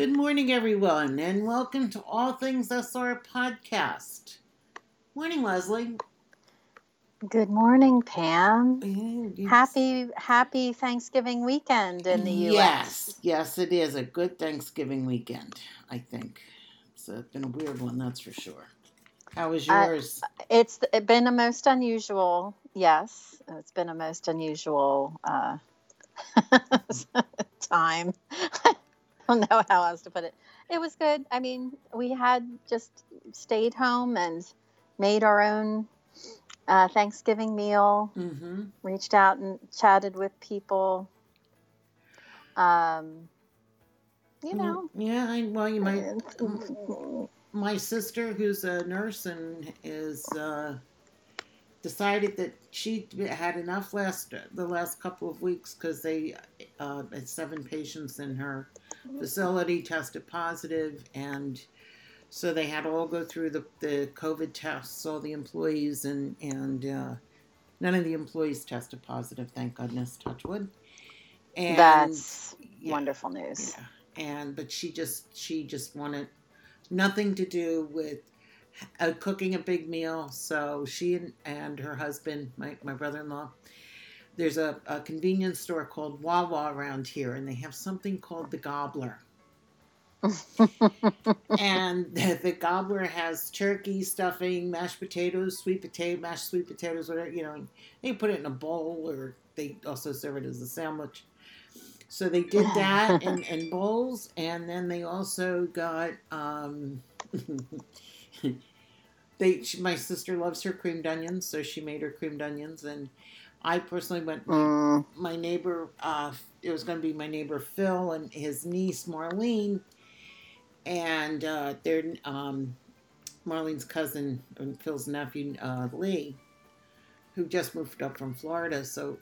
Good morning, everyone, and welcome to All Things SR podcast. Morning, Leslie. Good morning, Pam. Happy Happy Thanksgiving weekend in the U.S. Yes, yes, it is a good Thanksgiving weekend. I think it's been a weird one, that's for sure. How was Uh, yours? It's been a most unusual. Yes, it's been a most unusual uh, time. Don't know how else to put it. It was good. I mean, we had just stayed home and made our own uh, Thanksgiving meal. mm-hmm. reached out and chatted with people. Um, you know, Yeah, I, well, you might. my sister, who's a nurse and is uh, decided that she had enough last the last couple of weeks because they uh, had seven patients in her facility tested positive, and so they had all go through the, the COVID tests, all the employees, and and uh, none of the employees tested positive. Thank goodness, touchwood. And that's yeah. wonderful news. yeah. And but she just she just wanted nothing to do with uh, cooking a big meal. So she and, and her husband, my, my brother in law, there's a, a convenience store called Wawa around here, and they have something called the Gobbler. and the, the Gobbler has turkey, stuffing, mashed potatoes, sweet potato, mashed sweet potatoes, whatever you know. They put it in a bowl, or they also serve it as a sandwich. So they did that in, in bowls, and then they also got. Um, they she, my sister loves her creamed onions, so she made her creamed onions, and I personally went. My, Mm, my neighbor, uh, it was going to be my neighbor Phil and his niece Marlene, and uh, their um, Marlene's cousin and Phil's nephew uh, Lee, who just moved up from Florida. So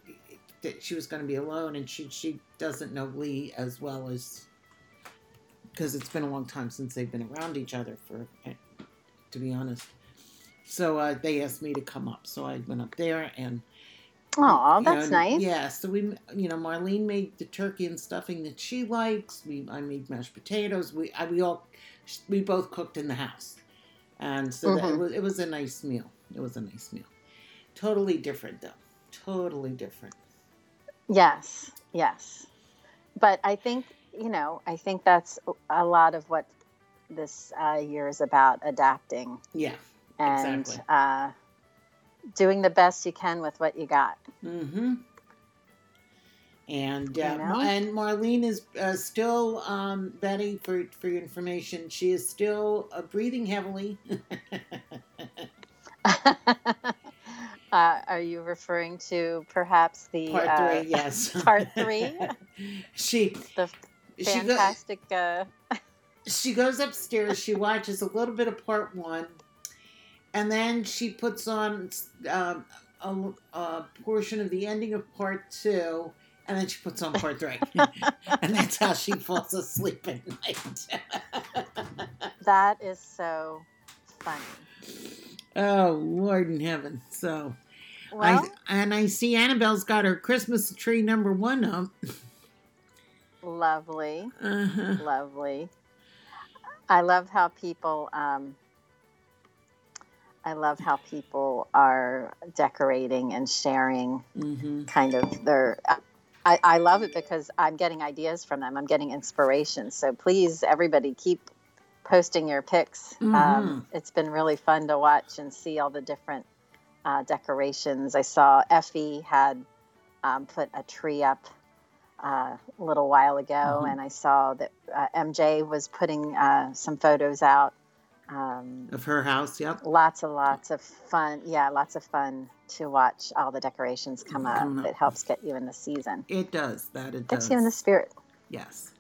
that she was going to be alone, and she she doesn't know Lee as well as because it's been a long time since they've been around each other. For to be honest, so uh, they asked me to come up, so I went up there and. oh, that's And, nice. Yeah, so we, you know, Marlene made the turkey and stuffing that she likes. We, I made mashed potatoes. We, I, we all, we both cooked in the house, and so that, it Mhm. was, it was a nice meal. It was a nice meal. Totally different though. Totally different. Yes, yes. But I think, you know, I think that's a lot of what this uh, year is about adapting Yeah. And Exactly. uh, doing the best you can with what you got. Mm-hmm. And uh, You know? and Marlene is uh, still um, Betty for for your information. She is still uh, breathing heavily. uh, are you referring to perhaps the Part uh, three, yes. part three? she the she go, fantastic? Uh, she goes upstairs. She watches a little bit of part one, and then she puts on um, a, a portion of the ending of part two, and then she puts on part three, and that's how she falls asleep at night. that is so funny. oh Lord in heaven! So Well, I and I see Annabelle's got her Christmas tree number one up. lovely, Uh-huh. lovely. I love how people. Um, I love how people are decorating and sharing hmm kind of their. I, I love it because I'm getting ideas from them. I'm getting inspiration. So please, everybody, keep posting your pics. Mhm. Um, it's been really fun to watch and see all the different uh, decorations. I saw Effie had um, put a tree up uh, a little while ago, Mhm. and I saw that uh, MJ was putting uh, some photos out. Um, Of her house, yep. lots and lots of fun. Yeah, lots of fun to watch all the decorations come up. It helps get you in the season. It does that. It Gets does. you in the spirit. yes.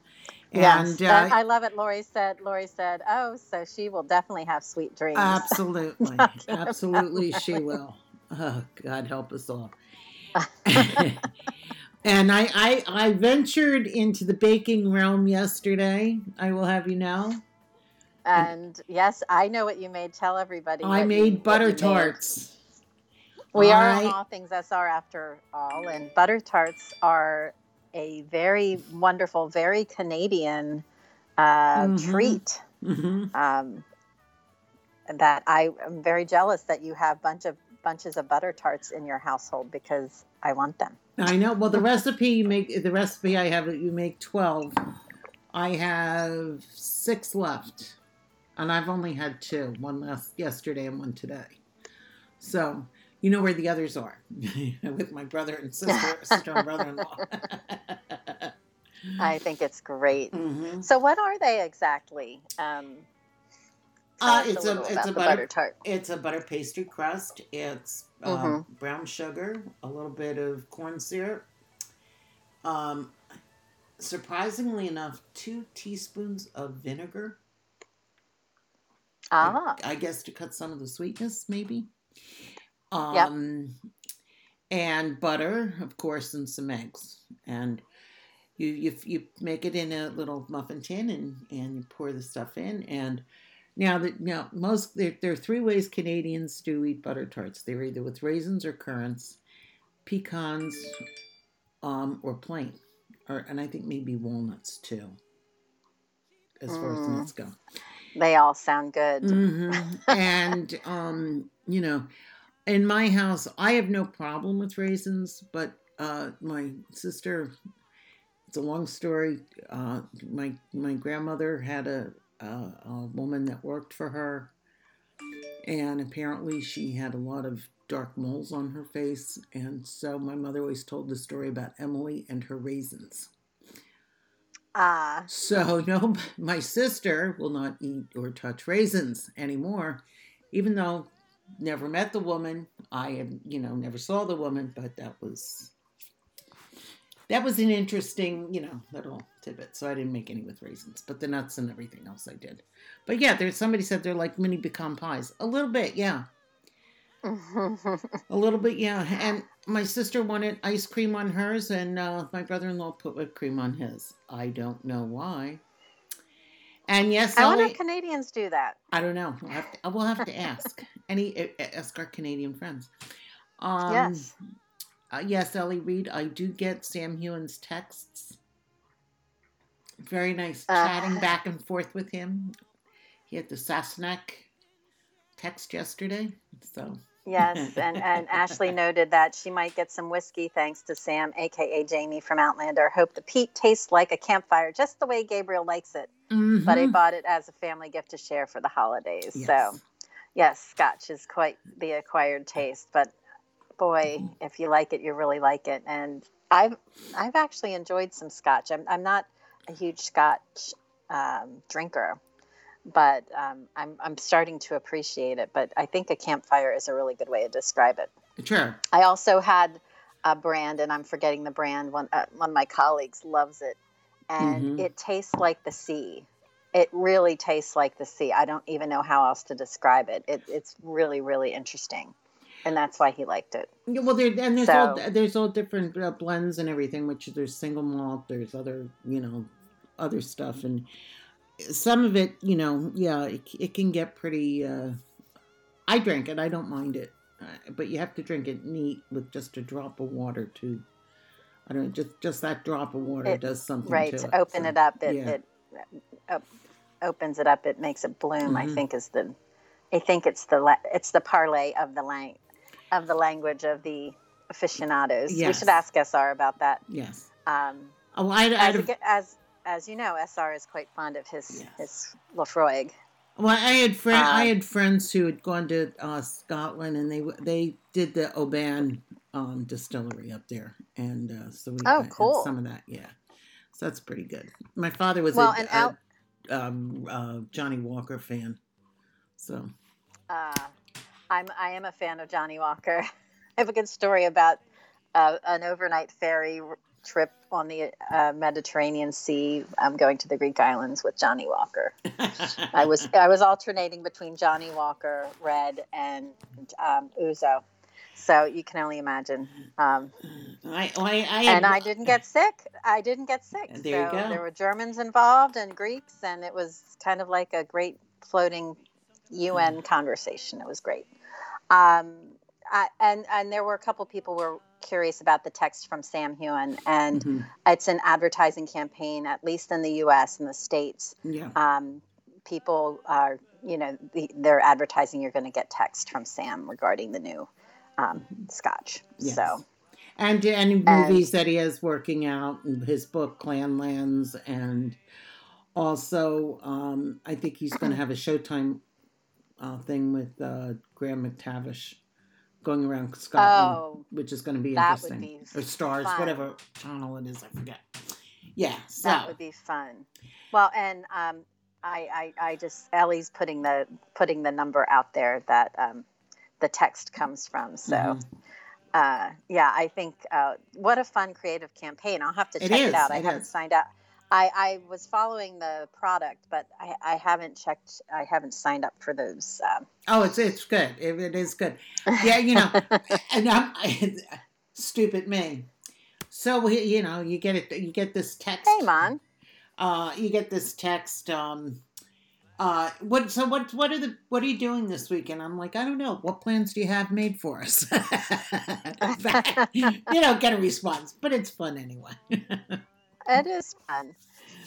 yes, And and uh, I love it. Lori said. Lori said, "Oh, so she will definitely have sweet dreams." Absolutely. Absolutely, she will. Oh, God help us all. and I, I, I ventured into the baking realm yesterday. I will have you know. And yes, I know what you made. Tell everybody. I what you- made butter you made. tarts. We are I- on all things SR after all, and butter tarts are a very wonderful, very Canadian uh, Mhm. treat. hmm Um, that I am very jealous that you have bunch of bunches of butter tarts in your household because I want them. I know. Well, the recipe you make the recipe I have you make twelve. I have six left, and I've only had two. One last yesterday and one today. So you know where the others are with my brother and sister, sister and brother-in-law. I think it's great. Mhm. So, what are they exactly? Um, Uh, it's a- little it's a butter- butter tart. It's a butter pastry crust. It's um, Mm-hmm. brown sugar, a little bit of corn syrup. Um, surprisingly enough, two teaspoons of vinegar. Ah, I guess to cut some of the sweetness, maybe. Um, and butter, of course, and some eggs. And you you you make it in a little muffin tin, and and you pour the stuff in. And now that now most there there are three ways Canadians do eat butter tarts. They're either with raisins or currants, pecans, um, or plain, or and I think maybe walnuts too. As far as Mm. nuts go. They all sound good. hmm and um, you know, in my house, I have no problem with raisins, but uh, my sister. It's a long story. Uh, my my grandmother had a, a a woman that worked for her, and apparently she had a lot of dark moles on her face, and so my mother always told the story about Emily and her raisins. Ah, So no, my sister will not eat or touch raisins anymore, even though never met the woman. I had, you know, never saw the woman, but that was that was an interesting, you know, little tidbit. So I didn't make any with raisins, but the nuts and everything else I did. But yeah, there's somebody said they're like mini pecan pies. A little bit, yeah. A little bit, yeah. And my sister wanted ice cream on hers, and uh, my brother in law put whipped cream on his. I don't know why. And yes, I wonder if Canadians do that. I don't know. We'll have to, we'll have to ask any uh, ask our Canadian friends. Um, yes. uh, yes, Ellie Reed. I do get Sam Heughan's texts. Very nice Uh. chatting back and forth with him. He had the Sassenach text yesterday, so Yes, and, and Ashley noted that she might get some whiskey thanks to Sam, aka Jamie from Outlander. Hope the peat tastes like a campfire, just the way Gabriel likes it. But I Mhm. bought it as a family gift to share for the holidays. Yes. So, yes, Scotch is quite the acquired taste. But boy, if you like it, you really like it. And I've I've actually enjoyed some Scotch. I'm I'm not a huge Scotch um, drinker, but um, I'm I'm starting to appreciate it. But I think a campfire is a really good way to describe it. Sure. I also had a brand, and I'm forgetting the brand. One uh, one of my colleagues loves it, and Mhm. it tastes like the sea. It really tastes like the sea. I don't even know how else to describe it. it it's really really interesting, and that's why he liked it. Yeah, well, there and there's So- all there's all different uh, blends and everything. Which there's single malt, there's other you know other stuff, and some of it, you know, yeah, it, it can get pretty. Uh, I drink it. I don't mind it, uh, but you have to drink it neat with just a drop of water too. I don't know, just just that drop of water It- does something Right. to To it. open so, it up, it, yeah. it uh, opens it up. It makes it bloom. I Mhm. think is the. I think it's the la- it's the parlay of the lang of the language of the aficionados. We Yes. should ask SR about that. Yes. Um, Oh, I, as, I, a- as as you know, SR is quite fond of his Yes. his Laphroaig. Well, I had friend, Uh, I had friends who had gone to uh, Scotland, and they they did the Oban um, distillery up there, and uh, so we Oh, had cool. some of that. Yeah, so that's pretty good. My father was Well, a, and a, out- um, uh, Johnnie Walker fan, so Uh, I'm I am a fan of Johnnie Walker. I have a good story about uh, an overnight ferry trip on the uh, Mediterranean Sea. I'm going to the Greek islands with Johnnie Walker. I was I was alternating between Johnnie Walker, Red, and um, Ouzo. So you can only imagine. Um, I, I, I had, and I didn't get sick. I didn't get sick. There you so go. there were Germans involved and Greeks, and it was kind of like a great floating UN conversation. It was great. Um, I, and and there were a couple people were curious about the text from Sam Heughan, and Mhm. it's an advertising campaign, at least in the U.S. and the states. Yeah. Um, people are, you know, the, they're advertising. You're going to get text from Sam regarding the new um, Scotch. Yes. So And any movies that he has working out, his book Clanlands, and also um, I think he's going to have a Showtime uh, thing with uh, Graham McTavish going around Scotland, Oh, which is going to be interesting. be or Stars, fun. whatever channel it is, I forget. Yeah, so that would be fun. Well, and um, I, I, I just Ellie's putting the putting the number out there that um, the text comes from. So, Mhm. uh, yeah, I think uh, what a fun creative campaign. I'll have to check is, it out. I it haven't signed up. I, I was following the product, but I, I haven't checked. I haven't signed up for those. Um, Oh, it's it's good. It, it is good. Yeah, you know, and I'm stupid me. So we- you know, you get it. You get this text. hey, man. Uh, you get this text. Um, uh, what? So what? What are the? What are you doing this weekend? I'm like, I don't know. What plans do you have made for us? you don't get a response, but it's fun anyway. It is fun.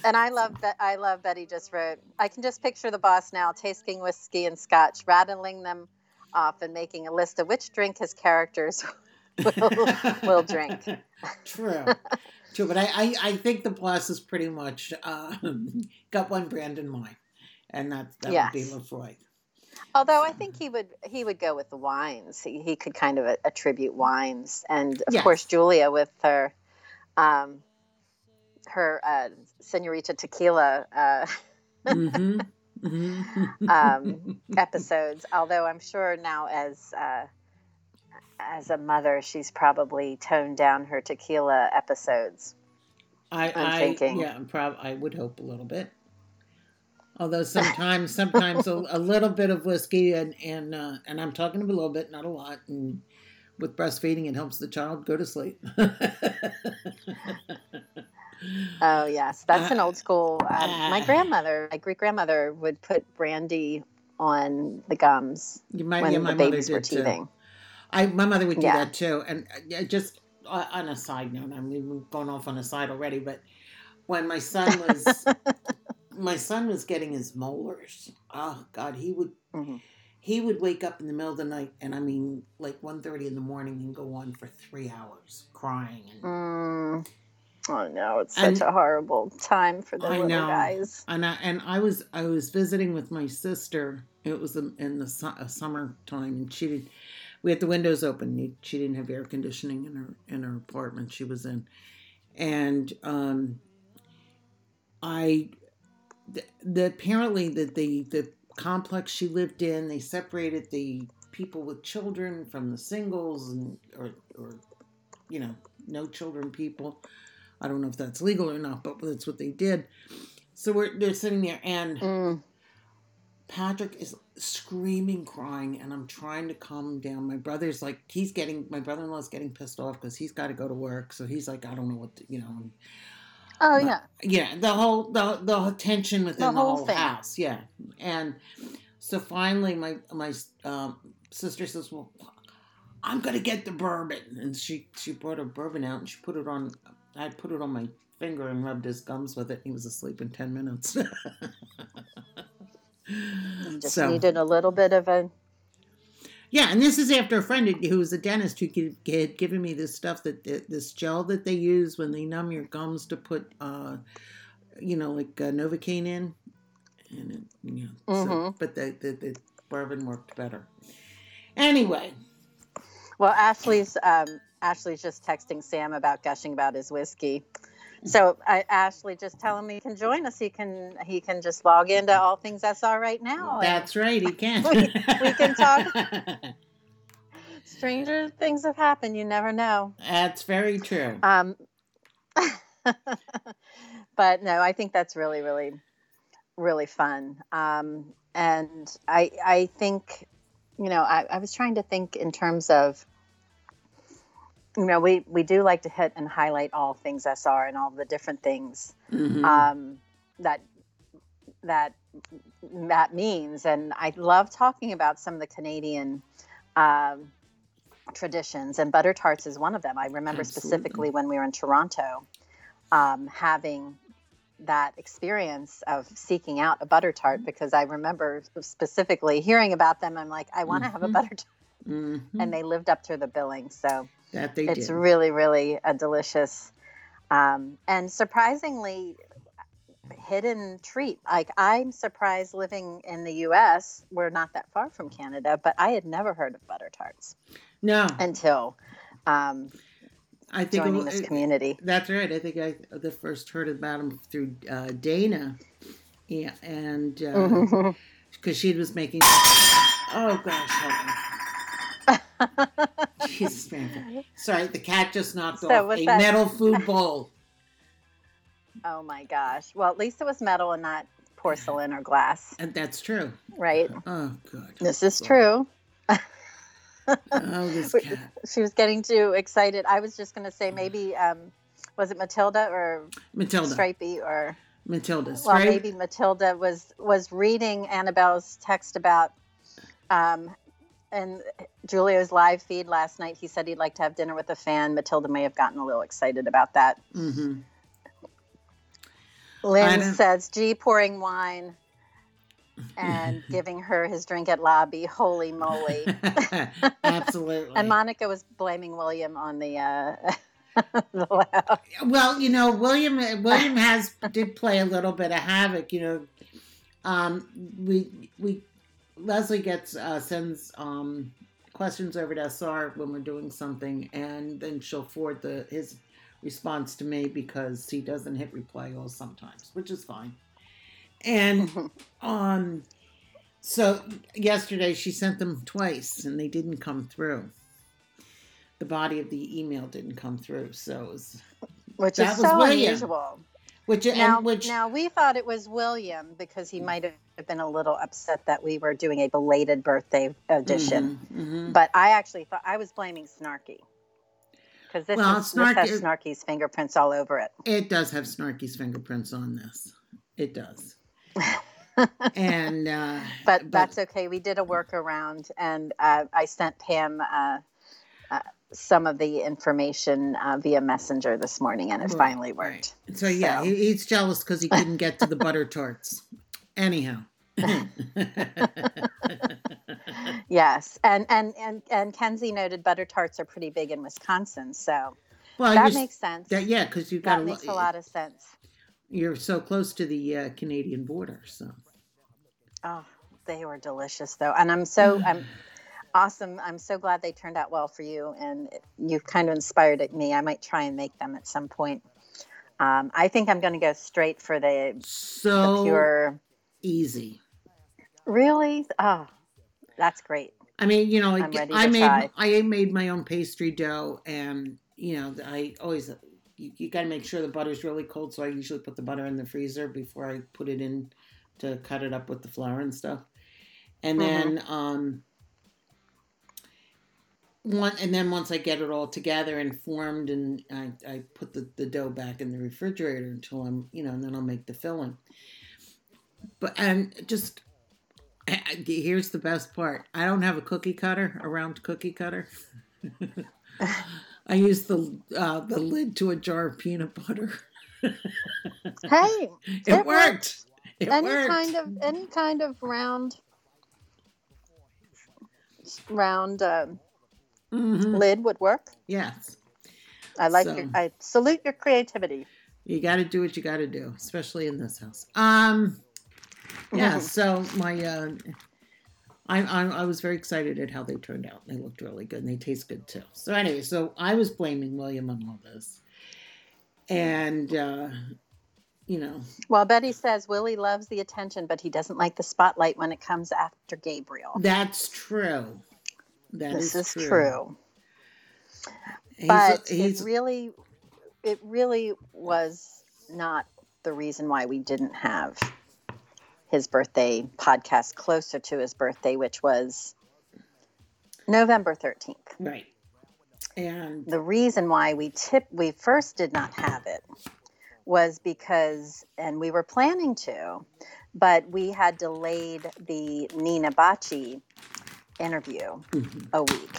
And I love that. I love Betty just wrote. I can just picture the boss now tasting whiskey and scotch, rattling them off, and making a list of which drink his characters will, will drink. True. True, but I, I, I think the boss is pretty much uh, got one brand in mind, and that that would be Yes. Laphroaig. Although I think he would he would go with the wines. He, he could kind of attribute wines, and of Yes. course Julia with her, um, her uh, Senorita Tequila uh, hmm hmm Um, episodes. Although I'm sure now as uh, as a mother, she's probably toned down her tequila episodes. I, I'm I thinking. yeah, I'm prob- I would hope a little bit. Although sometimes, sometimes a, a little bit of whiskey and and uh, and I'm talking a little bit, not a lot. And with breastfeeding, it helps the child go to sleep. Oh yes, that's an old school. Um, my Uh, grandmother, my great grandmother, would put brandy on the gums You might, when yeah, the my mother babies were did too. I my mother would do Yeah. that too, and uh, just uh, on a side note, I'm going off on a side already. But when my son was my son was getting his molars, oh God, he would Mhm. he would wake up in the middle of the night, and I mean like 1.30 in the morning, and go on for three hours crying. And Mm. Oh no, it's And- such a horrible time for the I little know. guys. and I, and I was I was visiting with my sister. It was in the su- uh, summertime, and she did. We had the windows open. She didn't have air conditioning in her in her apartment she was in, and um, I the, the apparently the, the the complex she lived in they separated the people with children from the singles and or or you know no children people. I don't know if that's legal or not, but that's what they did. So we're they're sitting there, and Mm. Patrick is screaming, crying, and I'm trying to calm him down. My brother's like, he's getting, my brother in law's getting pissed off because he's got to go to work. So he's like, I don't know what, to, you know. Oh But- yeah, Yeah, the whole, the, the whole tension within The the, whole whole, house. Yeah. And so finally, my, my um, sister says, Well, I'm going to get the bourbon. And she, she brought a bourbon out and she put it on, I put it on my finger and rubbed his gums with it. He was asleep in 10 minutes. just So- needed a little bit of a. Yeah, and this is after a friend who- was a dentist who had given me this stuff that this gel that they use when they numb your gums to put, uh, you know, like uh, Novocaine in, and it, you know, so, Mhm. but the, the the bourbon worked better. Anyway, Well, Ashley's um, Ashley's just texting Sam about gushing about his whiskey. So I, Ashley, just tell him he can join us. He can he can just log into All Things SR right now. that's right, he can. We- we can talk. Stranger things have happened. You never know. that's very true. Um, but no, I think that's really, really, really fun. Um, and I, I think, you know, I, I was trying to think in terms of, you know, we, we do like to hit and highlight all things SR and all the different things Mhm. um, that that that means. And I love talking about some of the Canadian um, traditions, and butter tarts is one of them. I remember Absolutely. specifically when we were in Toronto, um, having that experience of seeking out a butter tart because I remember specifically hearing about them. I'm like, I want to have a Mhm. butter tart, Mhm. and they lived up to the billing. So that they it's did. really, really a delicious um, and surprisingly hidden treat. Like I'm surprised living in the U.S. We're not that far from Canada, but I had never heard of butter tarts no, until um, I think joining this community. That's right. I think I the first heard about them through uh, Dana. Yeah, and because Mhm. she was making. Oh gosh. Jesus, man. Sorry, the cat just knocked So off a that- metal food bowl. oh my gosh! Well, at least it was metal and not porcelain or glass, And that's true. right? Oh, good. This is true. Oh, this cat. She was getting too excited. I was just going to say maybe um, was it Matilda or Matilda. Stripey or Matilda. well maybe Matilda was was reading Annabelle's text about um, and Julio's live feed last night. He said he'd like to have dinner with a fan. Matilda may have gotten a little excited about that. hmm Lynn says, "G pouring wine." And giving her his drink at lobby, holy moly! Absolutely. And Monica was blaming William on the uh, the. Well, you know, William William has did play a little bit of havoc. You know, um, we we Leslie gets uh, sends um, questions over to SR when we're doing something, and then she'll forward the his response to me because he doesn't hit reply all sometimes, which is fine. And um, so yesterday she sent them twice, and they didn't come through. The body of the email didn't come through, so it was which That is was so William. unusual. Which Now, and which now we thought it was William because he might have been a little upset that we were doing a belated birthday edition. Mhm, mhm. But I actually thought I was blaming Snarky because this, Well, is, this has Snarky's fingerprints all over it. It does have Snarky's fingerprints on this. It does. and uh, But that's okay. We did a workaround, and uh, I sent Pam uh, uh, some of the information uh, via Messenger this morning, and it finally worked. right. So yeah, So- He, he's jealous because he couldn't get to the butter tarts. Anyhow. Yes, and and and and Kenzie noted butter tarts are pretty big in Wisconsin, so well, that makes sense. that, yeah, because you've got that a makes a lot of sense. You're so close to the uh, Canadian border, so Oh, they were delicious though, and I'm so I'm awesome. I'm so glad they turned out well for you, and you've kind of inspired me. I might try and make them at some point. Um, I think I'm going to go straight for the, the so pure. easy. Really? Oh, that's great. I mean, you know, I'm ready I made try. I made my own pastry dough, and you know, I always you, you got to make sure the butter's really cold. So I usually put the butter in the freezer before I put it in to cut it up with the flour and stuff. And Mm-hmm. then um, one and then once I get it all together and formed, and I, I put the, the dough back in the refrigerator until I'm you know, and then I'll make the filling. But and just here's the best part. I don't have a cookie cutter, a round cookie cutter. I use the uh, the lid to a jar of peanut butter. Hey, It, It worked. worked. It any worked. kind of any kind of round round um Mhm. lid would work. Yes, I like So- your. I salute your creativity. you got to do what you got to do, especially in this house. Um, yeah. So my, uh, I, I I was very excited at how they turned out. They looked really good, and they taste good too. So anyway, so I was blaming William on all this, and uh, you know, Well, Betty says Willie loves the attention, but he doesn't like the spotlight when it comes after Gabriel. that's true. That this is true. true. But he's it really, it really was not the reason why we didn't have his birthday podcast closer to his birthday, which was November thirteenth. right, and the reason why we tip we first did not have it was because and we were planning to but we had delayed the Nina Bocci interview Mhm. a week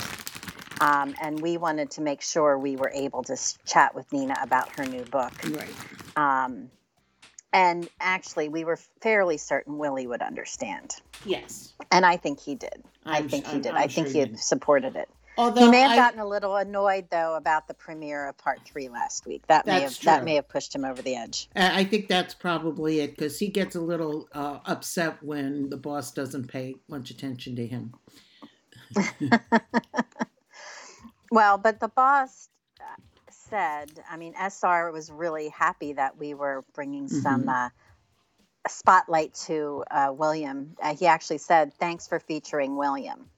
Um, and we wanted to make sure we were able to s- chat with Nina about her new book. Right. Um, and actually, we were fairly certain Willie would understand. Yes. And I think he did. i I'm- think he I'm- did. I'm I think sure he he had did. supported it. Although He may have I- gotten a little annoyed though about the premiere of part three last week. That may have that may have pushed him over the edge. I I think that's probably it because he gets a little uh, upset when the boss doesn't pay much attention to him. Well, but the boss said, I mean, SR was really happy that we were bringing some uh, spotlight to uh, William. Uh, he actually said, "Thanks for featuring William."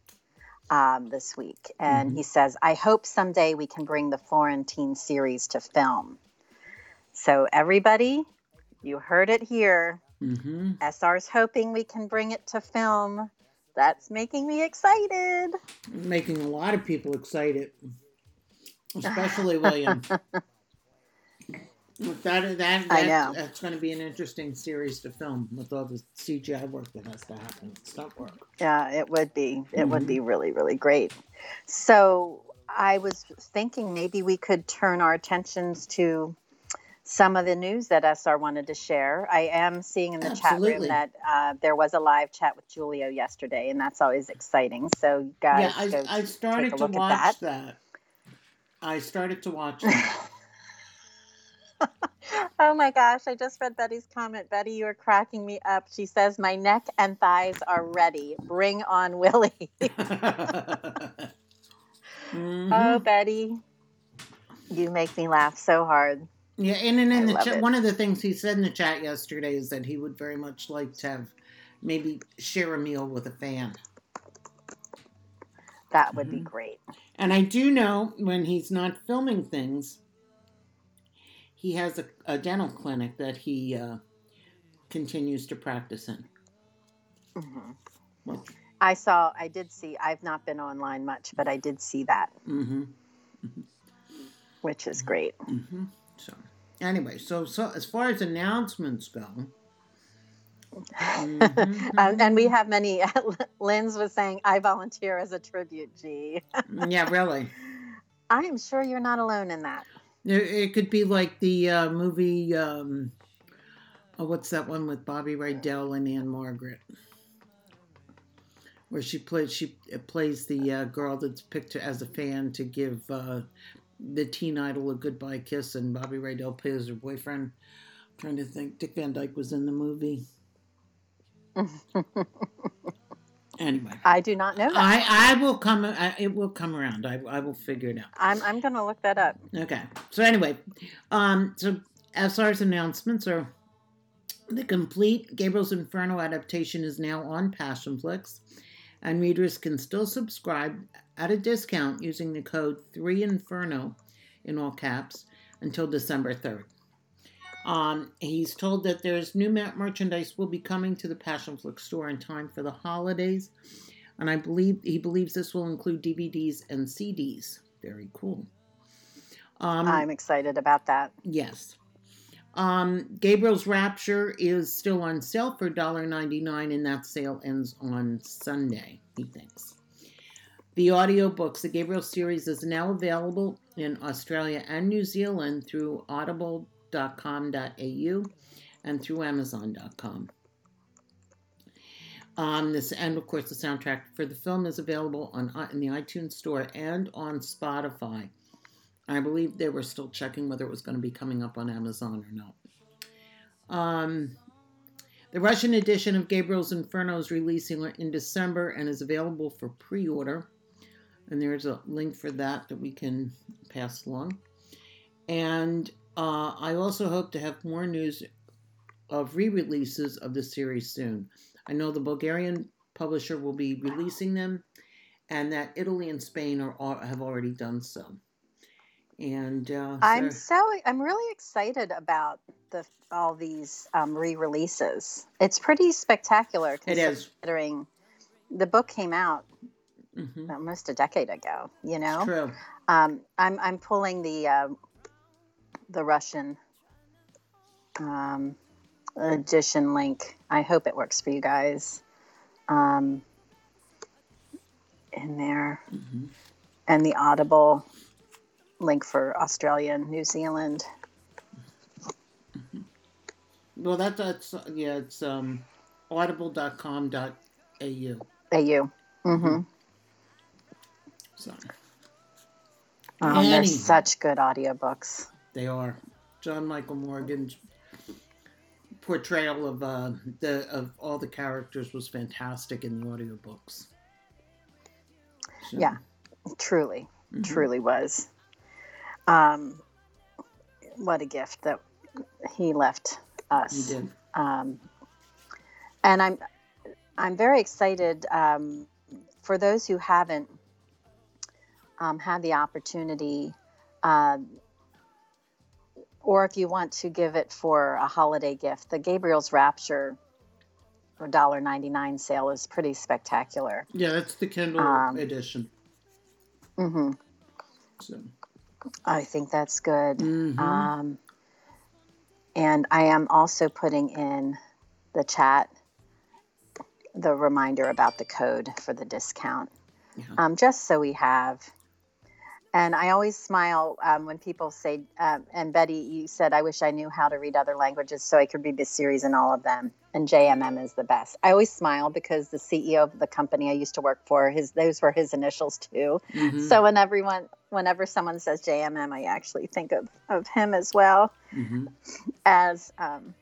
Um, this week, and he says, "I hope someday we can bring the Florentine series to film." So, everybody, you heard it here. hmm SR's hoping we can bring it to film. That's making me excited. Making a lot of people excited, especially William. that, that, I know. That's going to be an interesting series to film with all the CGI work that has to happen, stunt work. Yeah, it would be. It would be mm-hmm. really, really great. So I was thinking maybe we could turn our attentions to some of the news that SR wanted to share. I am seeing in the chat room that uh, there was a live chat with Julio yesterday, and that's always exciting. So, guys, yeah, go I, I started to watch that. that. I started to watch that. Oh my gosh, I just read Betty's comment. Betty, you are cracking me up. She says, My neck and thighs are ready. Bring on Willie. Mhm. Oh, Betty, you make me laugh so hard. Yeah, and then in I the chat, one of the things he said in the chat yesterday is that he would very much like to have maybe share a meal with a fan. That would be Mhm. great. And I do know when he's not filming things, he has a, a dental clinic that he uh, continues to practice in. Mhm. Which, I saw, I did see, I've not been online much, but I did see that, hmm which is great. So anyway, so so as far as announcements go, Mhm. and, and we have many. Lynn's was saying, I volunteer as a tribute, G. yeah, really. I am sure you're not alone in that. It, it could be like the uh, movie. Um, oh, what's that one with Bobby Rydell and Ann-Margret, where she plays she plays the uh, girl that's picked as a fan to give uh, the teen idol a goodbye kiss, and Bobby Rydell plays her boyfriend. I'm trying to think, Dick Van Dyke was in the movie. Anyway, I do not know that. I I will come. I, it will come around. I I will figure it out. I'm, I'm going to look that up. Okay. So anyway, um, so SR's announcements are the complete Gabriel's Inferno adaptation is now on Passionflix, and readers can still subscribe at a discount using the code 3Inferno in all caps until December 3rd. Um, he's told that there's new mer- merchandise will be coming to the Passionflix store in time for the holidays, and I believe he believes this will include DVDs and CDs. Very cool. Um, I'm excited about that. Yes. Um, Gabriel's Rapture is still on sale for $1.99, and that sale ends on Sunday, he thinks. The audiobooks, the Gabriel series, is now available in Australia and New Zealand through audible.com.au and through amazon.com. Um, this and of course the soundtrack for the film is available on in the iTunes store and on Spotify. I believe they were still checking whether it was going to be coming up on Amazon or not. Um, the Russian edition of Gabriel's Inferno is releasing in December and is available for pre order. And there's a link for that that we can pass along. And uh, I also hope to have more news of re releases of the series soon. I know the Bulgarian publisher will be releasing them, and that Italy and Spain are al- have already done so. And uh, I'm so- I'm really excited about the all these um, re-releases. It's pretty spectacular It is. considering the book came out Mhm. almost a decade ago. You know, True. um, I'm I'm pulling the uh, the Russian um, edition link. I hope it works for you guys. Um, in there. Mhm. and the Audible link for Australia and New Zealand. Well, that, that's yeah, it's um, audible.com.au. AU. Mm-hmm. So Um, they're such good audiobooks. they are. John Michael Morgan's portrayal of uh, the of all the characters was fantastic in the audiobooks. So, Yeah. Truly, mhm. truly was. Um, what a gift that he left us. You did. um, and I'm I'm very excited um, for those who haven't um, had the opportunity, um, or if you want to give it for a holiday gift, the Gabriel's Rapture $1.99 sale is pretty spectacular. Yeah, that's the Kindle Um, edition. hmm So. I think that's good. Mhm. Um, and I am also putting in the chat the reminder about the code for the discount, Yeah. um, just so we have. And I always smile um, when people say, um, and Betty, you said, I wish I knew how to read other languages so I could read this series in all of them. And JMM is the best. I always smile because the CEO of the company I used to work for, his those were his initials too. Mhm. So when everyone, whenever someone says JMM, I actually think of, of him as well Mhm. as um,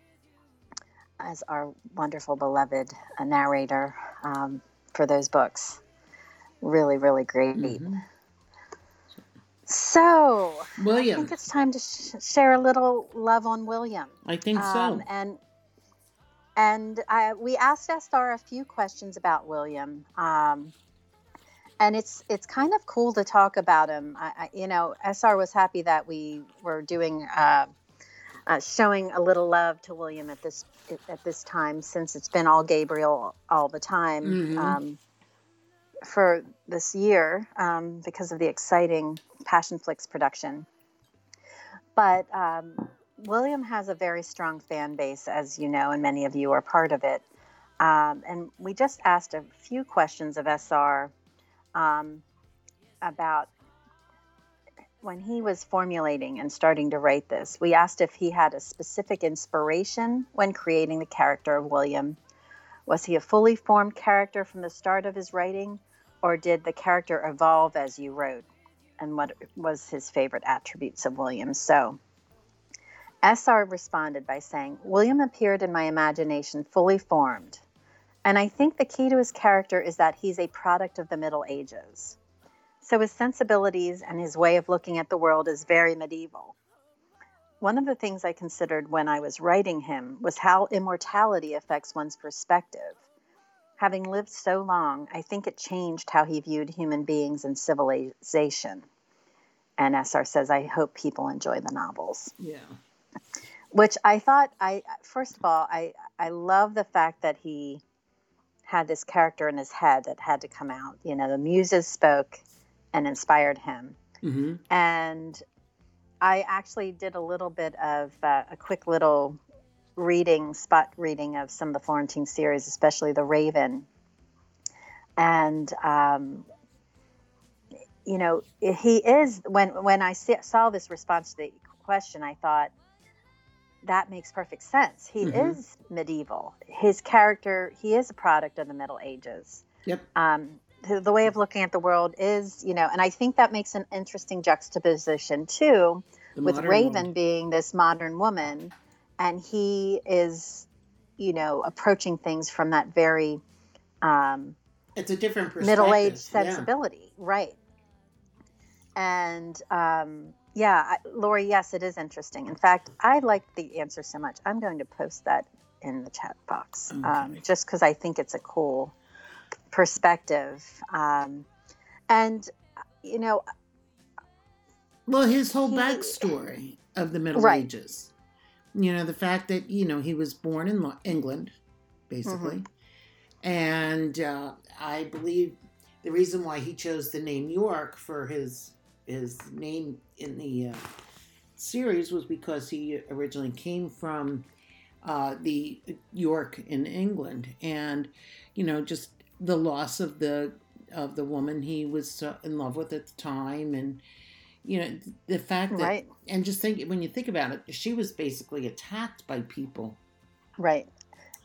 as our wonderful beloved uh, narrator um, for those books. Really, really great. Mhm. So I William, think it's time to sh- share a little love on William. I think so. Um, and and I, we asked SR a few questions about William. Um, and it's it's kind of cool to talk about him. I, I, you know, SR was happy that we were doing uh, uh, showing a little love to William at this at this time, since it's been all Gabriel all the time Mhm. um, for this year um, because of the exciting Passionflix production. But um, William has a very strong fan base, as you know, and many of you are part of it. Um, and we just asked a few questions of SR um, about when he was formulating and starting to write this. We asked if he had a specific inspiration when creating the character of William. Was he a fully formed character from the start of his writing, or did the character evolve as you wrote? And what was his favorite attributes of William? So, SR responded by saying, William appeared in my imagination fully formed. And I think the key to his character is that he's a product of the Middle Ages. So his sensibilities and his way of looking at the world is very medieval. One of the things I considered when I was writing him was how immortality affects one's perspective. Having lived so long, I think it changed how he viewed human beings and civilization. And SR says, I hope people enjoy the novels yeah. which I thought I first of all I I love the fact that he had this character in his head that had to come out. You know, the muses spoke and inspired him, hmm and I actually did a little bit of uh, a quick little reading, spot reading of some of the Florentine series, especially The Raven, and. Um, you know, he is when when I saw this response to the question, I thought that makes perfect sense. He Mhm. is medieval. His character, he is a product of the Middle Ages. Yep. Um, the, the way of looking at the world is, you know, and I think that makes an interesting juxtaposition too, The with Raven world. being this modern woman, and he is, you know, approaching things from that very um, It's a different perspective. middle-aged yeah. sensibility, right? And um, yeah, I, Lori, yes, it is interesting. In fact, I like the answer so much. I'm going to post that in the chat box, um, just because I think it's a cool perspective. Um, and you know, Well, his whole He- backstory of the Middle Right. Ages. You know, the fact that, you know, he was born in Lo- England, basically. Mm-hmm. And uh, I believe the reason why he chose the name York for his his name in the uh, series was because he originally came from uh, the York in England. And, you know, just the loss of the of the woman he was uh, in love with at the time, and you know the fact that Right. and just think when you think about it, she was basically attacked by people. Right.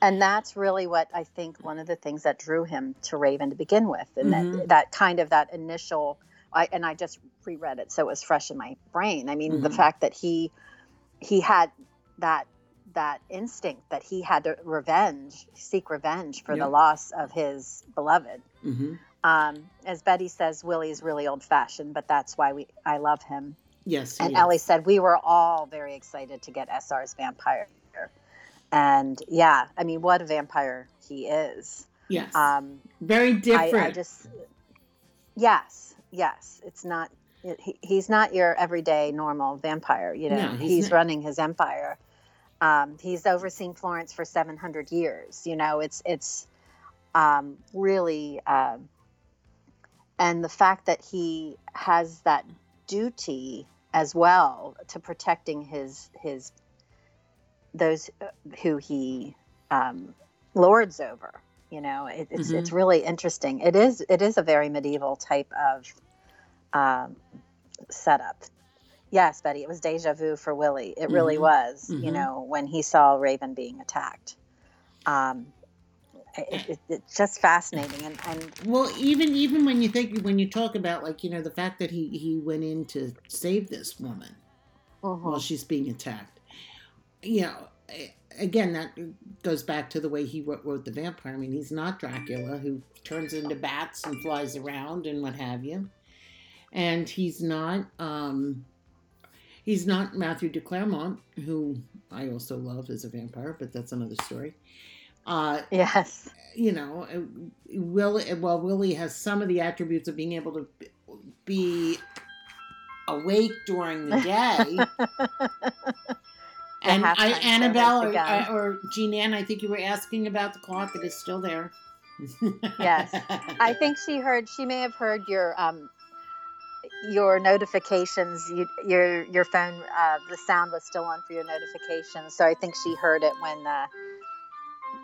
And that's really what I think one of the things that drew him to Raven to begin with. And Mhm. that, that kind of that initial, I, and I just reread it. So it was fresh in my brain. I mean, the Mhm. fact that he, he had that, that instinct that he had to revenge, seek revenge for the loss of his beloved. hmm Um, as Betty says, Willie is really old fashioned, but that's why we, I love him. Yes, And is. Ellie said we were all very excited to get SR's vampire. And yeah, I mean, what a vampire he is. yes, Um, very different. I just, yes, yes, it's not. It, he, he's not your everyday normal vampire. You know, No, he's he's, running his empire. Um, he's overseen Florence for seven hundred years. You know, it's it's um, really, um, and the fact that he has that duty as well to protecting his his those who he um, lords over. You know, it, it's it's really interesting. It is it is a very medieval type of um, setup. Yes, Betty, it was deja vu for Willie. It really Mhm. was. You Mhm. know, when he saw Raven being attacked. Um, it, it, it's just fascinating, and, and Well, even even when you think when you talk about like you know the fact that he he went in to save this woman mhm. while she's being attacked, you know, again that goes back to the way he wrote, wrote the vampire. I mean, he's not Dracula who turns into bats and flies around and what have you, and he's not um he's not Matthew de Clermont who I also love as a vampire, but that's another story. Uh, yes, you know, Willie. Well, Willie has some of the attributes of being able to be awake during the day. and I, Annabelle or, or Jean Ann, I think you were asking about the clock. It is still there. Yes. I think she heard. She may have heard your um, your notifications. You, your your phone. Uh, the sound was still on for your notifications. So I think she heard it when uh,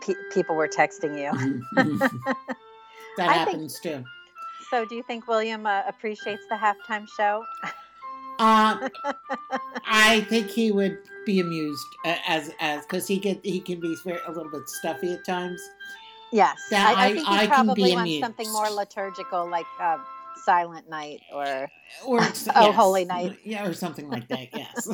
pe- people were texting you. that I think- happens too. So do you think William uh, appreciates the halftime show? Uh, I think he would be amused uh, as as because he get he can be very, a little bit stuffy at times. Yes. That I, I I- think I he can probably wants something more liturgical, like uh, Silent Night or Or Oh, Holy Night. yeah, or something like that. Yes.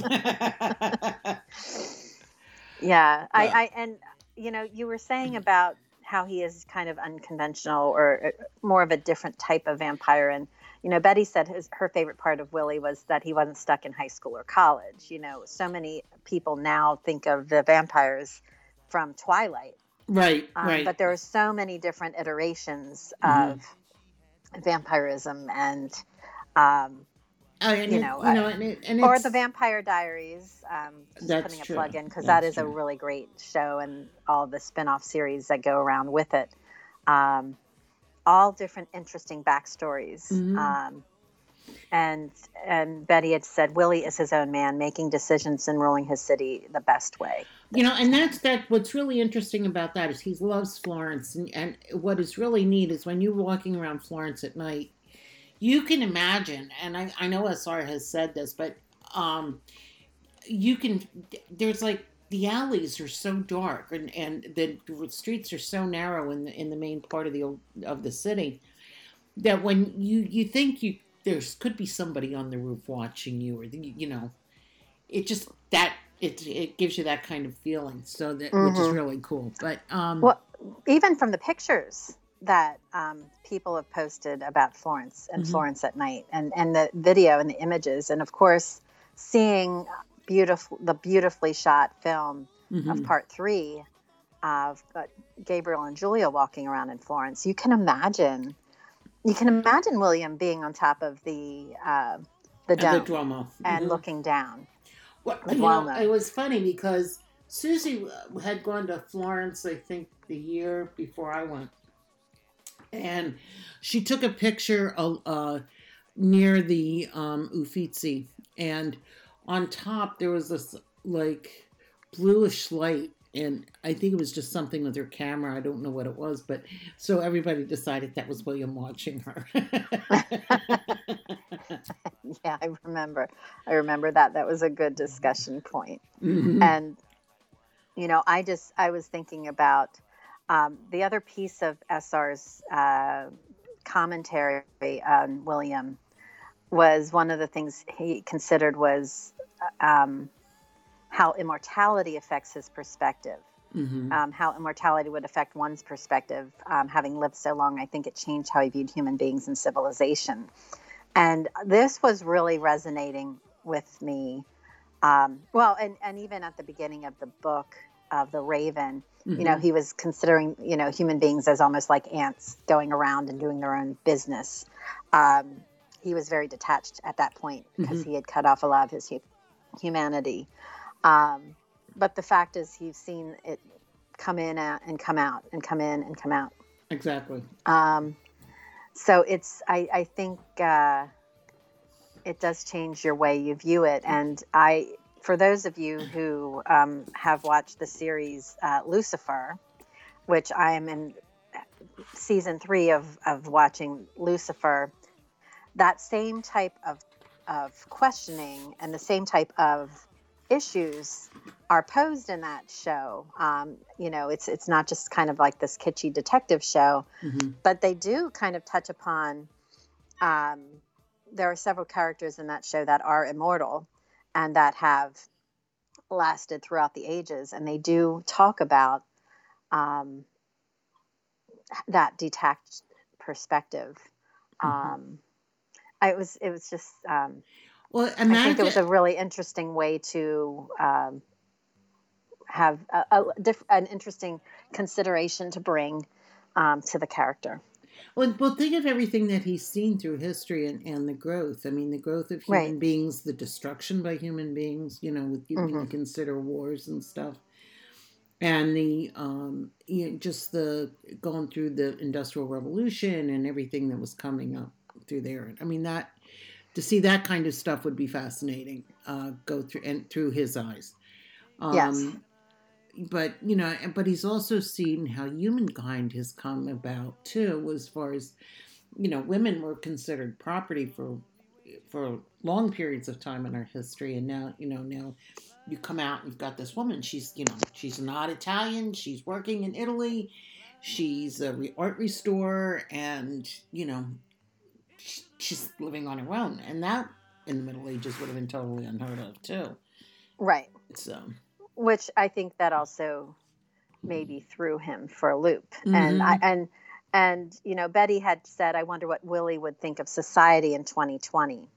Yeah, I, I and you know, you were saying about how he is kind of unconventional or uh, more of a different type of vampire, and you know, Betty said his her favorite part of Willie was that he wasn't stuck in high school or college. You know, so many people now think of the vampires from Twilight, right. um, right. but there are so many different iterations Mhm. of vampirism and. Um, Oh, and you know, you know, and, it, and or the Vampire Diaries. Um, just putting a true. plug in because That's is a really great show and all the spin-off series that go around with it. Um, all different interesting backstories. Mhm. Um, and and Betty had said Willie is his own man, making decisions and ruling his city the best way. you know, and that's that. What's really interesting about that is he loves Florence, and, and what is really neat is when you're walking around Florence at night, you can imagine, and I, I know SR has said this, but um, you can. There's like the alleys are so dark, and, and the streets are so narrow in the in the main part of the old- of the city that when you you think you there's could be somebody on the roof watching you, or the, you know, it just that it it gives you that kind of feeling. So that which is Mhm. really cool. But um, Well, even from the pictures that um, people have posted about Florence and Mhm. Florence at night, and and the video and the images, and of course seeing beautiful the beautifully shot film of mhm. part three of uh, Gabriel and Julia walking around in Florence, you can imagine. You can imagine William being on top of the uh, the And dome the Duomo and Mhm. looking down. Well, the you know, Duomo. it was funny because Susie uh, had gone to Florence, I think, the year before I went, and she took a picture of, uh, near the um, Uffizi, and on top there was this like bluish light, and I think it was just something with her camera. I don't know what it was, but so everybody decided that was William watching her. yeah, I remember. I remember that. That was a good discussion point. Mhm. And you know, I just I was thinking about um, the other piece of SR's uh, commentary on William was one of the things he considered was um, how immortality affects his perspective. Mhm. Um, how immortality would affect one's perspective. Um, having lived so long, I think it changed how he viewed human beings and civilization. And this was really resonating with me. Um, well, and, and even at the beginning of the book of The Raven, you know, Mhm. he was considering, you know, human beings as almost like ants going around and doing their own business. Um, he was very detached at that point because Mhm. he had cut off a lot of his hu- humanity. Um, but the fact is, he's seen it come in and come out and come in and come out. exactly. Um, so it's, I, I think uh, it does change your way you view it. And I, for those of you who um, have watched the series uh, Lucifer, which I am in season three of, of watching Lucifer, that same type of, of questioning and the same type of issues are posed in that show. Um, you know, it's it's not just kind of like this kitschy detective show, Mhm. but they do kind of touch upon. Um, there are several characters in that show that are immortal and that have lasted throughout the ages, and they do talk about um, that detached perspective. Mhm. Um, I, it was it was just um, Well, I think it was a really interesting way to um, have a, a diff- an interesting consideration to bring um, to the character. Well, well, think of everything that he's seen through history and, and the growth. I mean, the growth of human Right. beings, the destruction by human beings. You know, with you Mhm. consider wars and stuff, and the um, you know, just the going through the industrial revolution and everything that was coming up through there. I mean, that to see that kind of stuff would be fascinating. Uh, go through and through his eyes. Um, Yes. But you know but he's also seen how humankind has come about too as far as you know women were considered property for for long periods of time in our history. And now you know now you come out and you've got this woman she's you know she's not italian she's working in italy she's a re- art restorer and you know she's living on her own. And that in the middle ages would have been totally unheard of too. Right. so Which I think that also maybe threw him for a loop. And I Mhm. and and you know Betty had said, I wonder what Willie would think of society in 2020.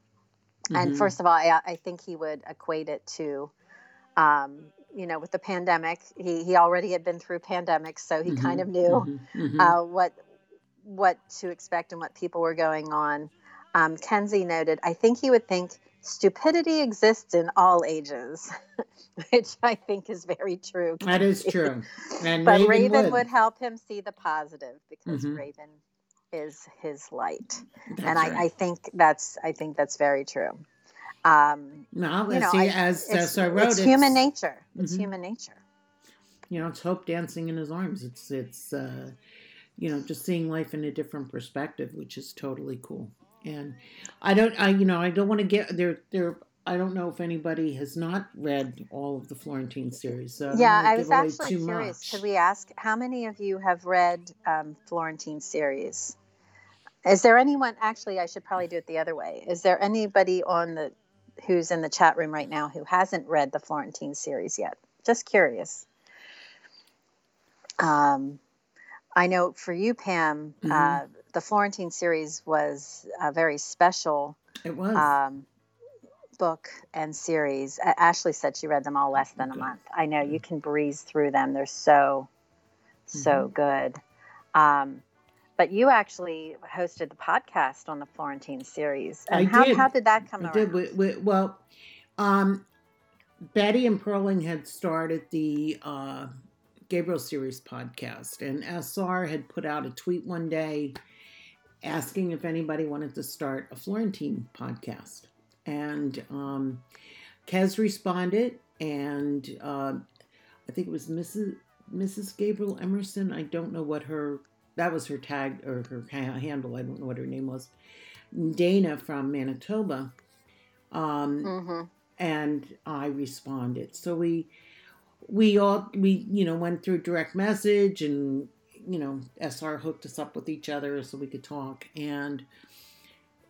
And Mhm. first of all, I, I think he would equate it to, um, you know, with the pandemic. He he already had been through pandemics, so he kind Mhm, of knew mhm, mhm. uh, what what to expect and what people were going on. Um, Kenzie noted, I think he would think stupidity exists in all ages, which I think is very true. That is true. And But Raven, Raven, would. would. help him see the positive because Mhm. Raven is his light, That's and I, I think that's I think that's very true. Um, no, you know, see, I- as, it's, as I wrote, it's human nature. It's Mhm. human nature. You know, it's hope dancing in his arms. It's it's uh, you know just seeing life in a different perspective, which is totally cool. And I don't, I you know, I don't want to get there. There, I don't know if anybody has not read all of the Florentine series. So yeah, I was actually curious. much. Could we ask how many of you have read um, Florentine series? Is there anyone? Actually, I should probably do it the other way. Is there anybody on the who's in the chat room right now who hasn't read the Florentine series yet? Just curious. Um, I know for you, Pam, Mhm. uh, the Florentine series was a very special It was. um, book and series. Ashley said she read them all less than a month. I know you can breeze through them; they're so, so good. Um, but you actually hosted the podcast on the Florentine series, and I how did. how did that come I around? did. We, we, well, um, Betty and Perling had started the uh, Gabriel Series podcast, and SR had put out a tweet one day asking if anybody wanted to start a Florentine podcast. And um, Kez responded, and uh, I think it was Mrs. Mrs. Gabriel Emerson. I don't know what her that was her tag or her handle. I don't know what her name was. Dana from Manitoba. Um, mm-hmm. and I responded. So we we all we you know went through direct message and you know SR hooked us up with each other so we could talk and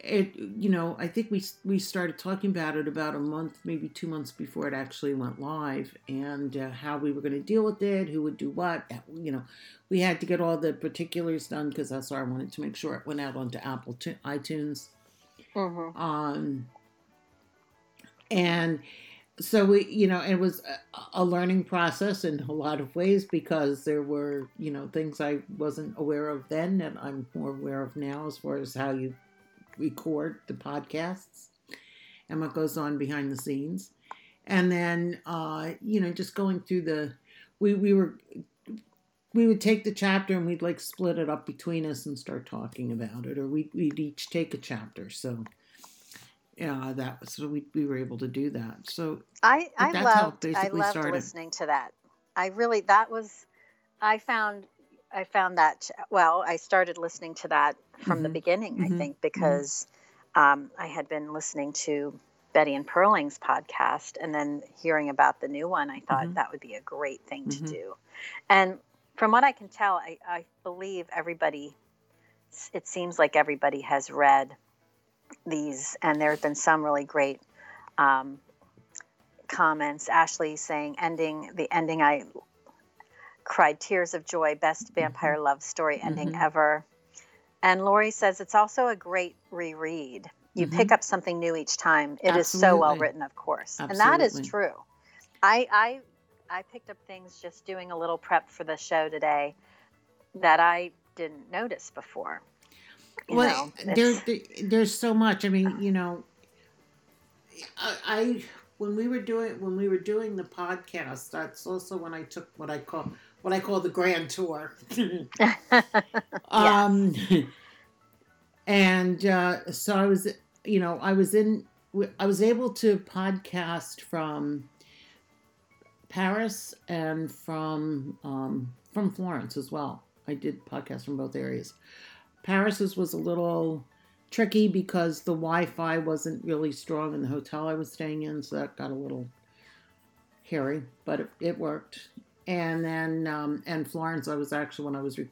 it you know i think we we started talking about it about a month maybe two months before it actually went live and uh, how we were going to deal with it who would do what you know we had to get all the particulars done because i wanted to make sure it went out onto apple t- itunes mm-hmm. um and so we you know it was a, learning process in a lot of ways because there were you know things i wasn't aware of then that i'm more aware of now as far as how you record the podcasts and what goes on behind the scenes. And then, uh, you know, just going through the, we, we were, we would take the chapter and we'd like split it up between us and start talking about it, or we'd, we'd each take a chapter. So, yeah, that so we, we were able to do that. So I, I loved, I loved started. listening to that. I really, that was, I found I found that well, I started listening to that from mm-hmm. the beginning. Mm-hmm. I think mm-hmm. because um, I had been listening to Betty and Perling's podcast, and then hearing about the new one, I thought mm-hmm. that would be a great thing to mm-hmm. do. And from what I can tell, I, I believe everybody. It seems like everybody has read these, and there have been some really great um, comments. Ashley saying ending the ending I cried tears of joy, best mm-hmm. vampire love story ending mm-hmm. ever. And Lori says it's also a great reread. You mm-hmm. pick up something new each time. It Absolutely. is so well written, of course, Absolutely. and that is true. I, I I picked up things just doing a little prep for the show today that I didn't notice before. Well, there, there's so much. I mean, you know, I, I when we were doing when we were doing the podcast, that's also when I took what I call what I call the grand tour. um, and uh, so I was, you know, I was in, I was able to podcast from Paris and from um, from Florence as well. I did podcasts from both areas. Paris's was a little tricky because the Wi-Fi wasn't really strong in the hotel I was staying in, so that got a little hairy, but it, it worked and then um, and Florence, I was actually when I was re-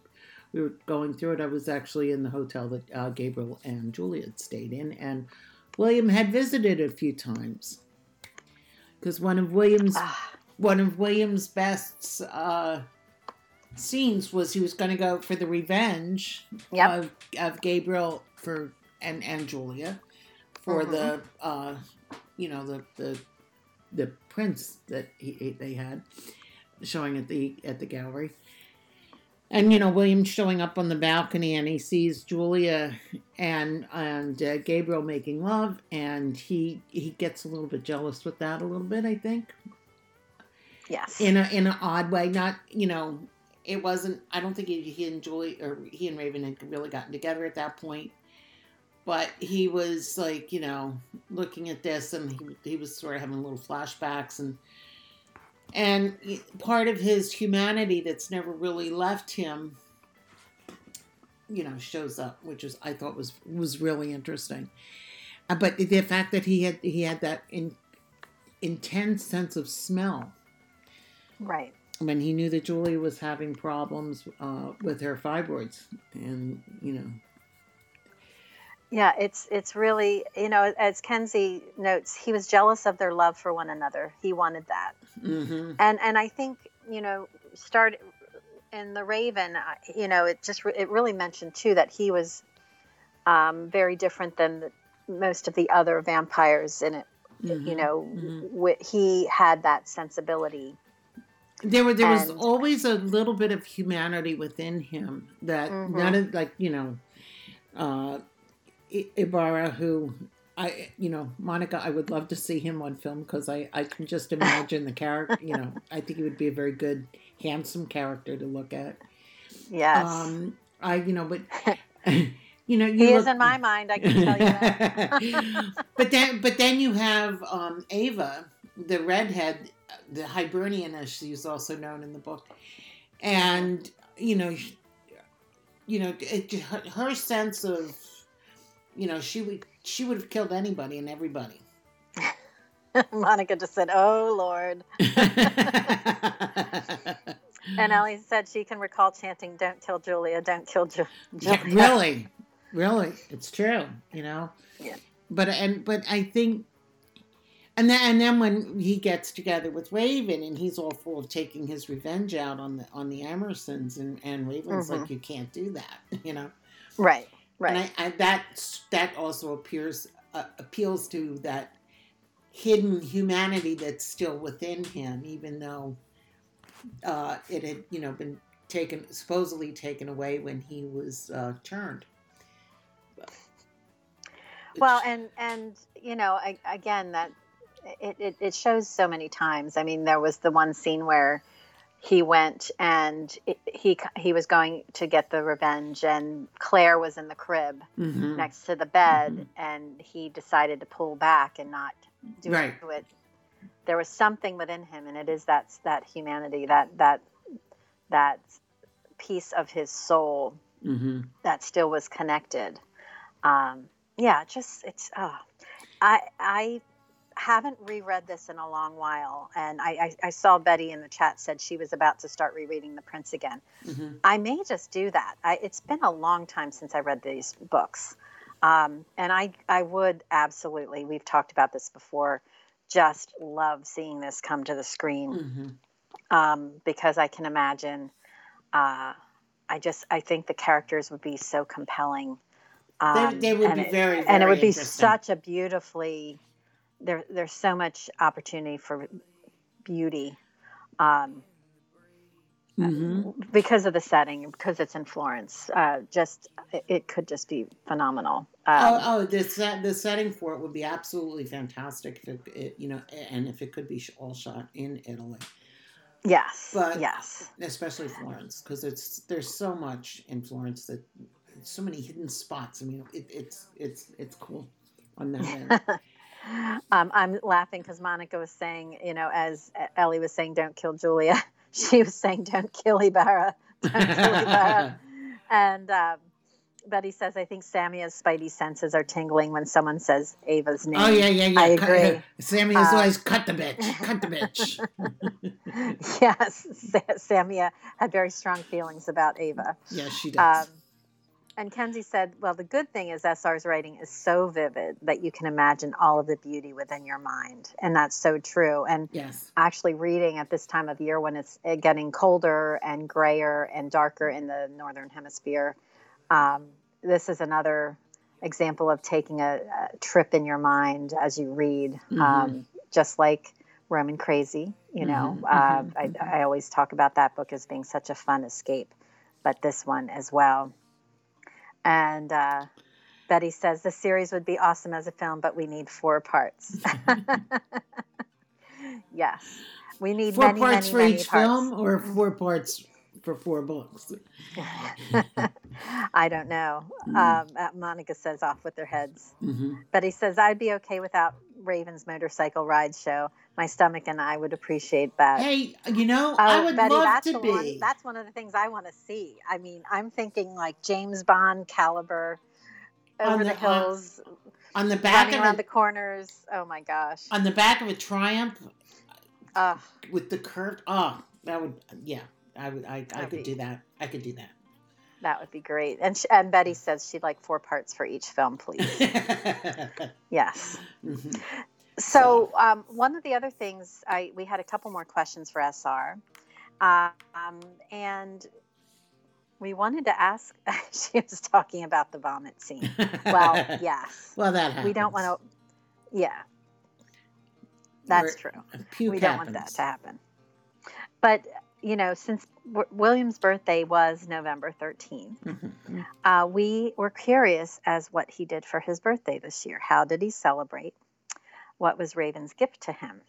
we were going through it, I was actually in the hotel that uh, Gabriel and Julia had stayed in, and William had visited a few times because one of William's ah. one of William's best uh, scenes was he was going to go for the revenge yep. of, of Gabriel for and and Julia for mm-hmm. the uh, you know the the the prints that he, they had showing at the at the gallery. And you know, William showing up on the balcony, and he sees Julia and and uh, Gabriel making love, and he he gets a little bit jealous with that a little bit, I think. Yes. In a in an odd way, not you know, it wasn't. I don't think he, he and Julie or he and Raven had really gotten together at that point, but he was like you know looking at this, and he he was sort of having little flashbacks and and part of his humanity that's never really left him you know shows up which is i thought was was really interesting. Uh, but the fact that he had he had that in, intense sense of smell. Right when he knew that julie was having problems uh, with her fibroids and you know yeah, it's it's really you know as Kenzie notes, he was jealous of their love for one another. He wanted that, mm-hmm. and and I think you know start in the Raven, you know it just it really mentioned too that he was um, very different than the, most of the other vampires in it. Mm-hmm. You know, mm-hmm. he had that sensibility. There were there and, was always a little bit of humanity within him that none mm-hmm. of like you know. Uh, Ibarra, who I, you know, Monica, I would love to see him on film because I, I can just imagine the character. You know, I think he would be a very good, handsome character to look at. Yes. Um, I, you know, but. You know, you he look, is in my mind. I can tell you that. but then, but then you have um, Ava, the redhead, the Hibernian, as she's also known in the book, and you know, you know, it, her, her sense of, you know, she would she would have killed anybody and everybody. Monica just said, "Oh Lord." and Ellie said she can recall chanting, "Don't kill Julia, don't kill Ju- Julia." Yeah, really, really, it's true. You know. Yeah. But and but I think, and then and then when he gets together with Raven and he's all full of taking his revenge out on the on the Emersons and and Raven's Mhm. like, you can't do that. You know. Right, right. And I, I that that also appears uh, appeals to that hidden humanity that's still within him, even though uh, it had you know been taken supposedly taken away when he was uh, turned. well, and and you know, I, again, that it, it it shows so many times. I mean, there was the one scene where he went and it, he he was going to get the revenge, and Claire was in the crib Mhm. next to the bed, Mhm. and he decided to pull back and not do Right. it. There was something within him, and it is that that humanity, that that that piece of his soul Mhm. that still was connected. Um, yeah, just it's. Oh, I I haven't reread this in a long while, and I, I I saw Betty in the chat said she was about to start rereading The Prince again. Mhm. I may just do that. I, it's been a long time since I read these books, um, and I I would absolutely. We've talked about this before. Just love seeing this come to the screen Mhm. um, because I can imagine. Uh, I just I think the characters would be so compelling. They, Um, they would and be it, very, very and it would be such a beautifully. There, there's so much opportunity for beauty, um, Mhm. because of the setting, because it's in Florence. Uh, just it, it could just be phenomenal. Um, oh, oh, the set, the setting for it would be absolutely fantastic if it, it, you know, and if it could be all shot in Italy, yes, but- yes, especially Florence, because it's there's so much in Florence that so many hidden spots. I mean, it, it's it's it's cool on that end. um, I'm laughing because Monica was saying, you know, as Ellie was saying, "Don't kill Julia," she was saying, "Don't kill Ibarra." Don't kill Ibarra. And um, Betty says, "I think Samia's spidey senses are tingling when someone says Ava's name." oh yeah, yeah, yeah. I Cut- agree. Sammy is Uh, always cut the bitch, cut the bitch. yes, Sa- Samia had very strong feelings about Ava. yeah, she does. Um, and Kenzie said, Well, the good thing is SR's writing is so vivid that you can imagine all of the beauty within your mind. And that's so true. And yes. actually, reading at this time of year when it's uh, getting colder and grayer and darker in the Northern Hemisphere, um, this is another example of taking a, a trip in your mind as you read, Mhm. um, just like Roman Crazy. You know, Mhm, uh, mhm, I, mhm. I always talk about that book as being such a fun escape, but this one as well. And uh, Betty says the series would be awesome as a film, but we need four parts. yes, we need Four many, parts many, for many each parts. film, or four parts for four books. I don't know. Mm. Um, uh, Monica says off with their heads. hmm Betty says I'd be okay without Raven's motorcycle ride show. My stomach and I would appreciate that. Hey, you know, Oh, I would Betty, love to be. one. That's one of the things I want to see. I mean, I'm thinking like James Bond caliber, On over the- the, hills, on the back of around a, the corners. Oh my gosh! on the back of a Triumph Ugh, with the curved. Oh, that would yeah. I would. I, I could be- do that. I could do that. That would be great. And sh- and Betty says she'd like four parts for each film, please. yes. Mhm. So um, one of the other things I we had a couple more questions for SR, um, and we wanted to ask. she was talking about the vomit scene. Well, yes, Well, that happens. we don't want to. Yeah, that's true. We don't want that to happen. But you know, since w- William's birthday was November thirteenth, Mhm. uh, we were curious as what he did for his birthday this year. How did he celebrate? What was Raven's gift to him?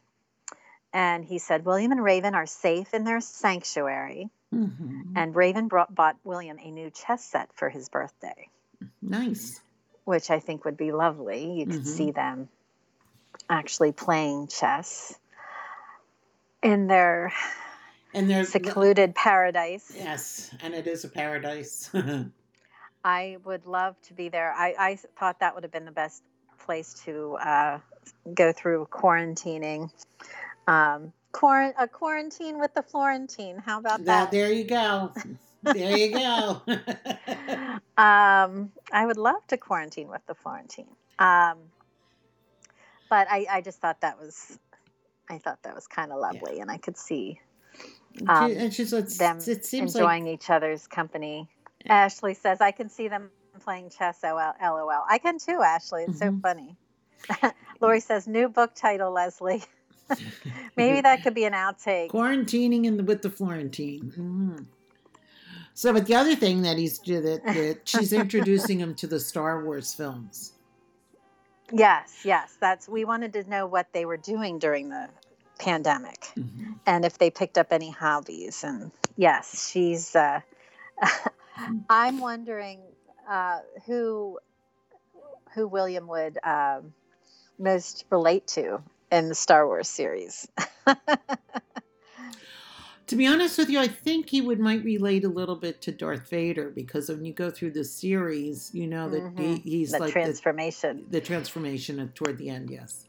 And he said, William and Raven are safe in their sanctuary. Mhm. And Raven brought, bought William a new chess set for his birthday, Nice. which I think would be lovely. You could Mhm. see them actually playing chess. in their and there's a secluded paradise. Yes, and it is a paradise. I would love to be there. I, I thought that would have been the best place to uh, go through quarantining. Um, quar- a quarantine with the Florentine. How about that? that there you go. There you go. um, I would love to quarantine with the Florentine. Um, but I, I just thought that was, I thought that was kind of lovely, yeah. and I could see um, and she's them it seems enjoying like... each other's company. Yeah. Ashley says, "I can see them playing chess." LOL. I can too, Ashley. It's mm-hmm. so funny. Lori says, "New book title, Leslie." Maybe that could be an outtake. Quarantining in the, with the Florentine. Mm. So, but the other thing that he's that, that she's introducing him to the Star Wars films. Yes, yes, that's we wanted to know what they were doing during the pandemic mm-hmm. And if they picked up any hobbies and yes, she's uh I'm wondering uh who who William would um, most relate to in the Star Wars series. to be honest with you, I think he would might relate a little bit to Darth Vader because when you go through the series, you know that mm-hmm. he, he's like the like transformation. The, the transformation toward the end, yes.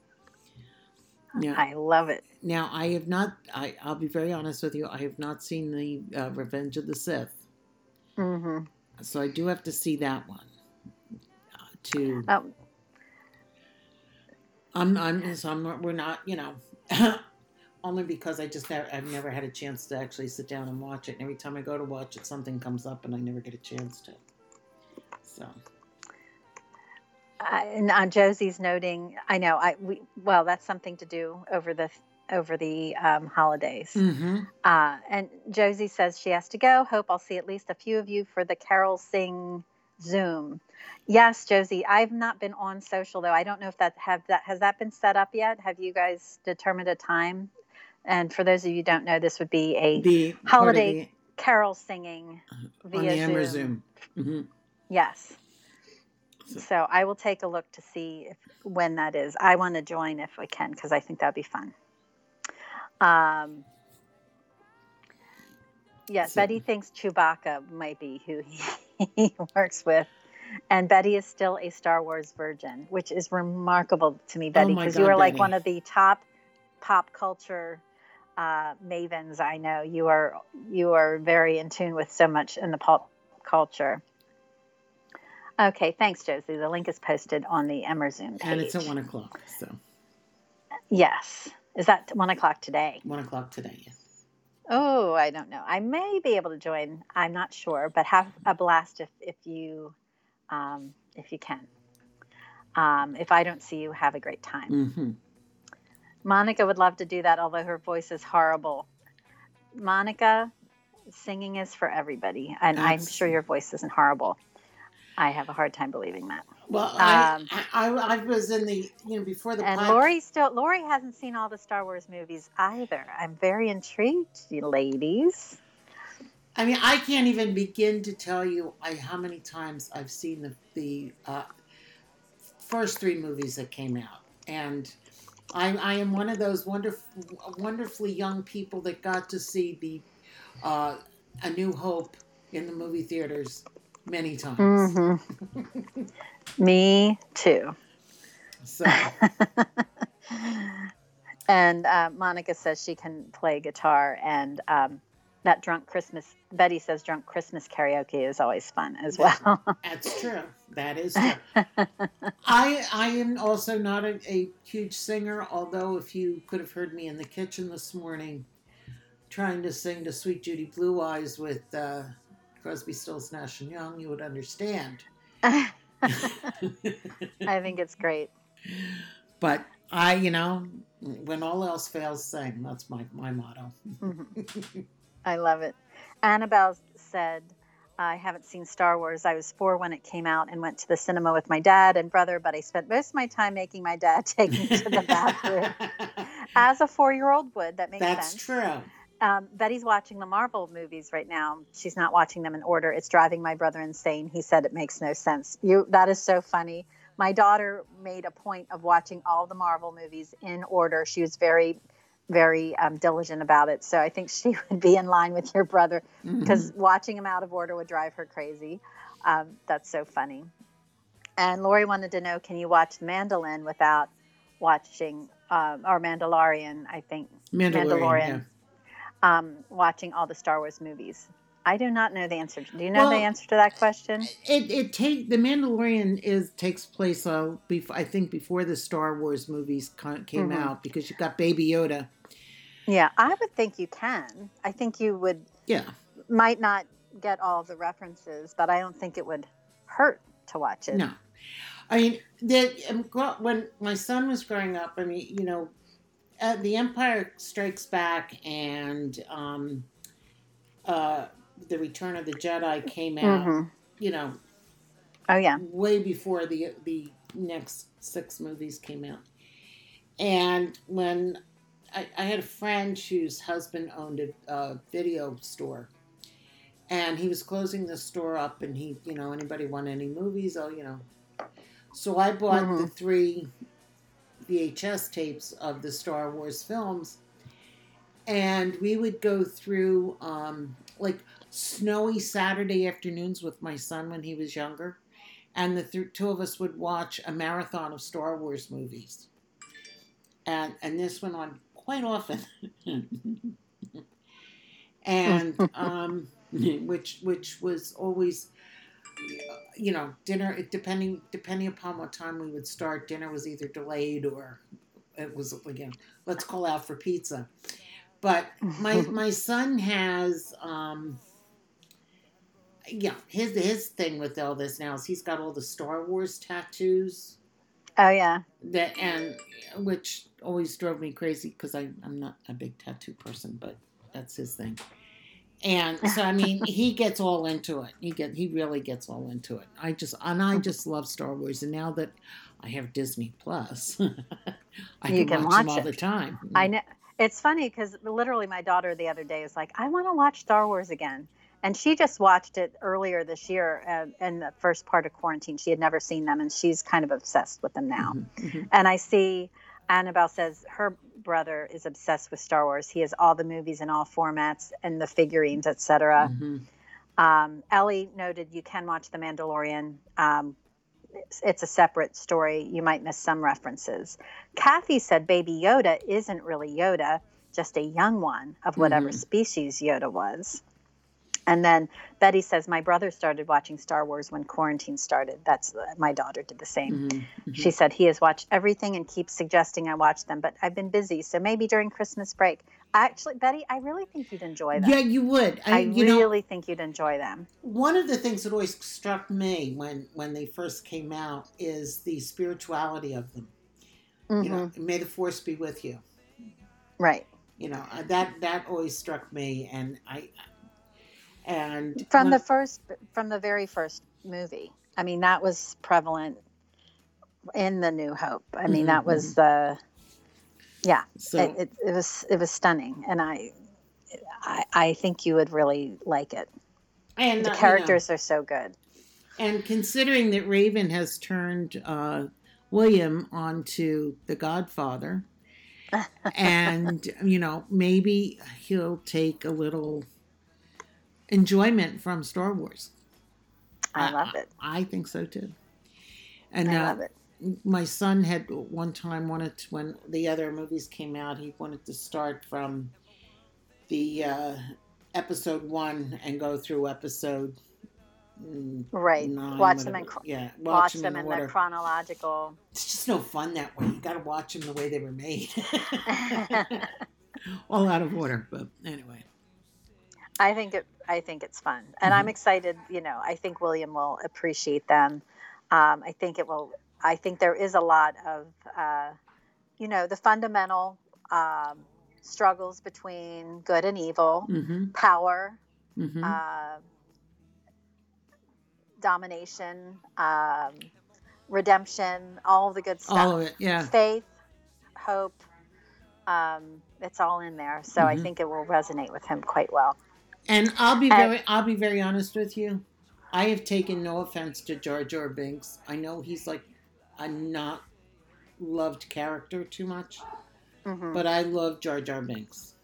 Yeah, I love it. Now I have not. I, I'll be very honest with you. I have not seen the uh, Revenge of the Sith. Mm-hmm. So I do have to see that one. Uh, to. Um, I'm. I'm. So I'm. We're not. You know. only because I just have, I've never had a chance to actually sit down and watch it. And every time I go to watch it, something comes up, and I never get a chance to. So. Uh, and uh, Josie's noting, I know, I we well, that's something to do over the over the um, holidays. Mm-hmm. Uh, and Josie says she has to go. Hope I'll see at least a few of you for the Carol Sing Zoom. Yes, Josie, I've not been on social though. I don't know if that have that has that been set up yet. Have you guys determined a time? And for those of you who don't know, this would be a the holiday the, carol singing via Zoom. Zoom. Mm-hmm. Yes. So. I will take a look to see if, when that is. I want to join if I can because I think that'd be fun. Um, yes, so. Betty thinks Chewbacca might be who he, he works with. And Betty is still a Star Wars virgin, which is remarkable to me, Betty, because oh you are like one of the top pop culture uh, mavens I know. You are you are very in tune with so much in the pop culture. Okay, thanks, Josie. The link is posted on the Emerzoom page. And it's at one o'clock, so. Yes. Is that one o'clock today? One o'clock today, yes. Oh, I don't know. I may be able to join. I'm not sure, but have a blast if, if you um, if you can. Um, if I don't see you, have a great time. Mm-hmm. Monica would love to do that, although her voice is horrible. Monica, singing is for everybody, and. I'm sure your voice isn't horrible. I have a hard time believing that. Well, um, I, I, I was in the you know before the and Lori still Lori hasn't seen all the Star Wars movies either. I'm very intrigued, you ladies. I mean, I can't even begin to tell you I, how many times I've seen the the uh, first three movies that came out, and I, I am one of those wonderful, wonderfully young people that got to see the uh, A New Hope in the movie theaters many times. Mm-hmm. Me too. So. and uh, Monica says she can play guitar, and um, that drunk Christmas. Betty says drunk Christmas karaoke is always fun as well. That's true. That is true. I I am also not a, a huge singer, although if you could have heard me in the kitchen this morning, trying to sing to "Suite: Judy Blue Eyes" with. Uh, Crosby, Stills, Nash and Young, you would understand. I think it's great. But I, you know, when all else fails, sing. That's my my motto. mm-hmm. I love it. Annabelle said, I haven't seen Star Wars. I was four when it came out and went to the cinema with my dad and brother, but I spent most of my time making my dad take me to the bathroom. As a four year old would, that makes That's sense. That's true. Um, Betty's watching the Marvel movies right now. She's not watching them in order. It's driving my brother insane. He said it makes no sense. You that is so funny. My daughter made a point of watching all the Marvel movies in order. She was very very um, diligent about it. So I think she would be in line with your brother because mm-hmm. watching him out of order would drive her crazy. Um, that's so funny. And Lori wanted to know, can you watch Mandolin without watching um, or Mandalorian? I think Mandalorian. Mandalorian. Um, watching all the Star Wars movies. I do not know the answer. Do you know well, the answer to that question? It it take the Mandalorian is takes place. Uh, before, I think before the Star Wars movies came mm-hmm. out because you got Baby Yoda. Yeah, I would think you can. I think you would. Yeah. Might not get all the references, but I don't think it would hurt to watch it. No, I mean that um, when my son was growing up. I mean, you know, uh, The Empire Strikes Back and um, uh, The Return of the Jedi came out. Mm-hmm. You know. Oh yeah. Way before the the next six movies came out, and when I, I had a friend whose husband owned a, a video store and he was closing the store up and he you know anybody want any movies oh you know so i bought mm-hmm. the three vhs tapes of the star wars films. And we would go through um, like snowy saturday afternoons with my son when he was younger. And the th- two of us would watch a marathon of star wars movies. And and this went on quite often. And um which which was always you know dinner depending depending upon what time we would start dinner was either delayed or it was again let's call out for pizza. But my my son has um yeah his his thing with all this now is he's got all the star wars tattoos. Oh yeah. That and which always drove me crazy because i'm not a big tattoo person but that's his thing and so I mean he gets all into it. He get he really gets all into it. I just and I just love Star Wars. And now that I have Disney Plus, I you can, can watch, watch them all it. the time. I know it's funny because literally my daughter the other day is like, "I want to watch Star Wars again," and she just watched it earlier this year uh, in the first part of quarantine. She had never seen them, and she's kind of obsessed with them now. Mm-hmm, mm-hmm. And I see Annabelle says her brother is obsessed with Star Wars. He has all the movies in all formats and the figurines, etc. Mm-hmm. Um, Ellie noted you can watch The Mandalorian. Um, it's, it's, a separate story. You might miss some references. Kathy said Baby Yoda isn't really Yoda, just a young one of whatever mm-hmm. species Yoda was. And then Betty says, My brother started watching Star Wars when quarantine started. That's my daughter did the same. Mm-hmm, mm-hmm. She said he has watched everything and keeps suggesting I watch them, but I've been busy. So maybe during Christmas break. Actually, Betty, I really think you'd enjoy them. Yeah, you would. I, I you really know, think you'd enjoy them. One of the things that always struck me when, when they first came out is the spirituality of them. Mm-hmm. You know, mm-hmm. may the force be with you. Right. You know, uh, that that always struck me, and I and from the first from the very first movie i mean that was prevalent in the new hope i mean mm-hmm. that was mm-hmm. the yeah so, it, it, it, was it was stunning and I, I i think you would really like it and the uh, characters you know, are so good and considering that raven has turned uh, william onto the godfather and you know maybe he'll take a little enjoyment from Star Wars. I love it. I, I think so too. And I uh, it. My son had one time wanted to, when the other movies came out, he wanted to start from the uh, episode one and go through episode right nine, watch them in yeah watch, watch them, them, in, in the chronological it's just no fun that way you got to watch them the way they were made all out of order but anyway I think it. I think it's fun, and mm-hmm. I'm excited. You know, I think William will appreciate them. Um, I think it will. I think there is a lot of, uh, you know, the fundamental um, struggles between good and evil, mm-hmm. power, mm-hmm. uh, domination, um, redemption, all the good stuff. All of it, yeah. Faith, hope. Um, it's all in there, so I mm-hmm. think it will resonate with him quite well. And I'll be very, and, I'll be very honest with you. I have taken no offense to Jar Jar Binks. I know he's like a not loved character too much, Mhm. but I love Jar Jar Binks.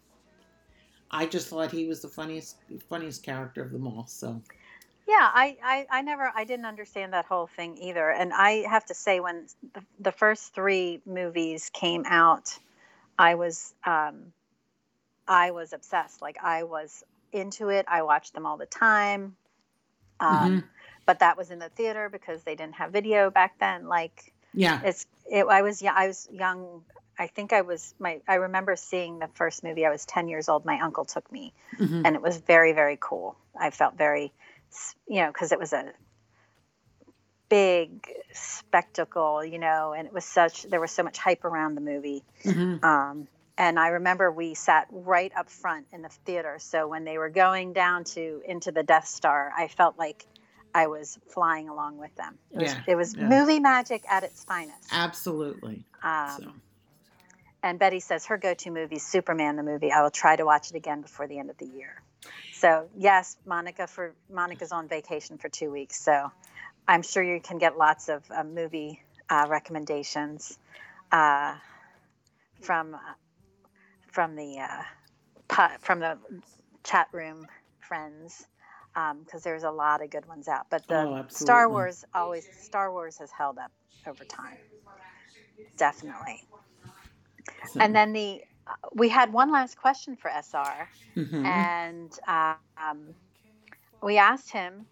I just thought he was the funniest funniest character of them all. So Yeah, I, I, I never, I didn't understand that whole thing either. And I have to say, when the, the first three movies came out, I was, um, I was obsessed. Like I was into it. I watched them all the time. Um, Mhm. But that was in the theater because they didn't have video back then. Like yeah, it's, it, I was, yeah, I was young. I think I was my. I remember seeing the first movie. I was ten years old. My uncle took me, Mhm. and it was very very cool i felt very you know because it was a big spectacle you know and it was such there was so much hype around the movie Mhm. um, and i remember we sat right up front in the theater so when they were going down to into the death star i felt like i was flying along with them it was, Yeah, it was yeah. movie magic at its finest absolutely. um, so and Betty says her go-to movie is Superman the movie. I will try to watch it again before the end of the year. So yes, Monica for Monica's on vacation for two weeks, so I'm sure you can get lots of uh, movie uh, recommendations uh, from uh, from the uh, from the chat room friends because there's a lot of good ones out. But the Oh, Star. Wars always Star Wars has held up over time, definitely. so- And then the uh, we had one last question for SR, Mhm. and um, we asked him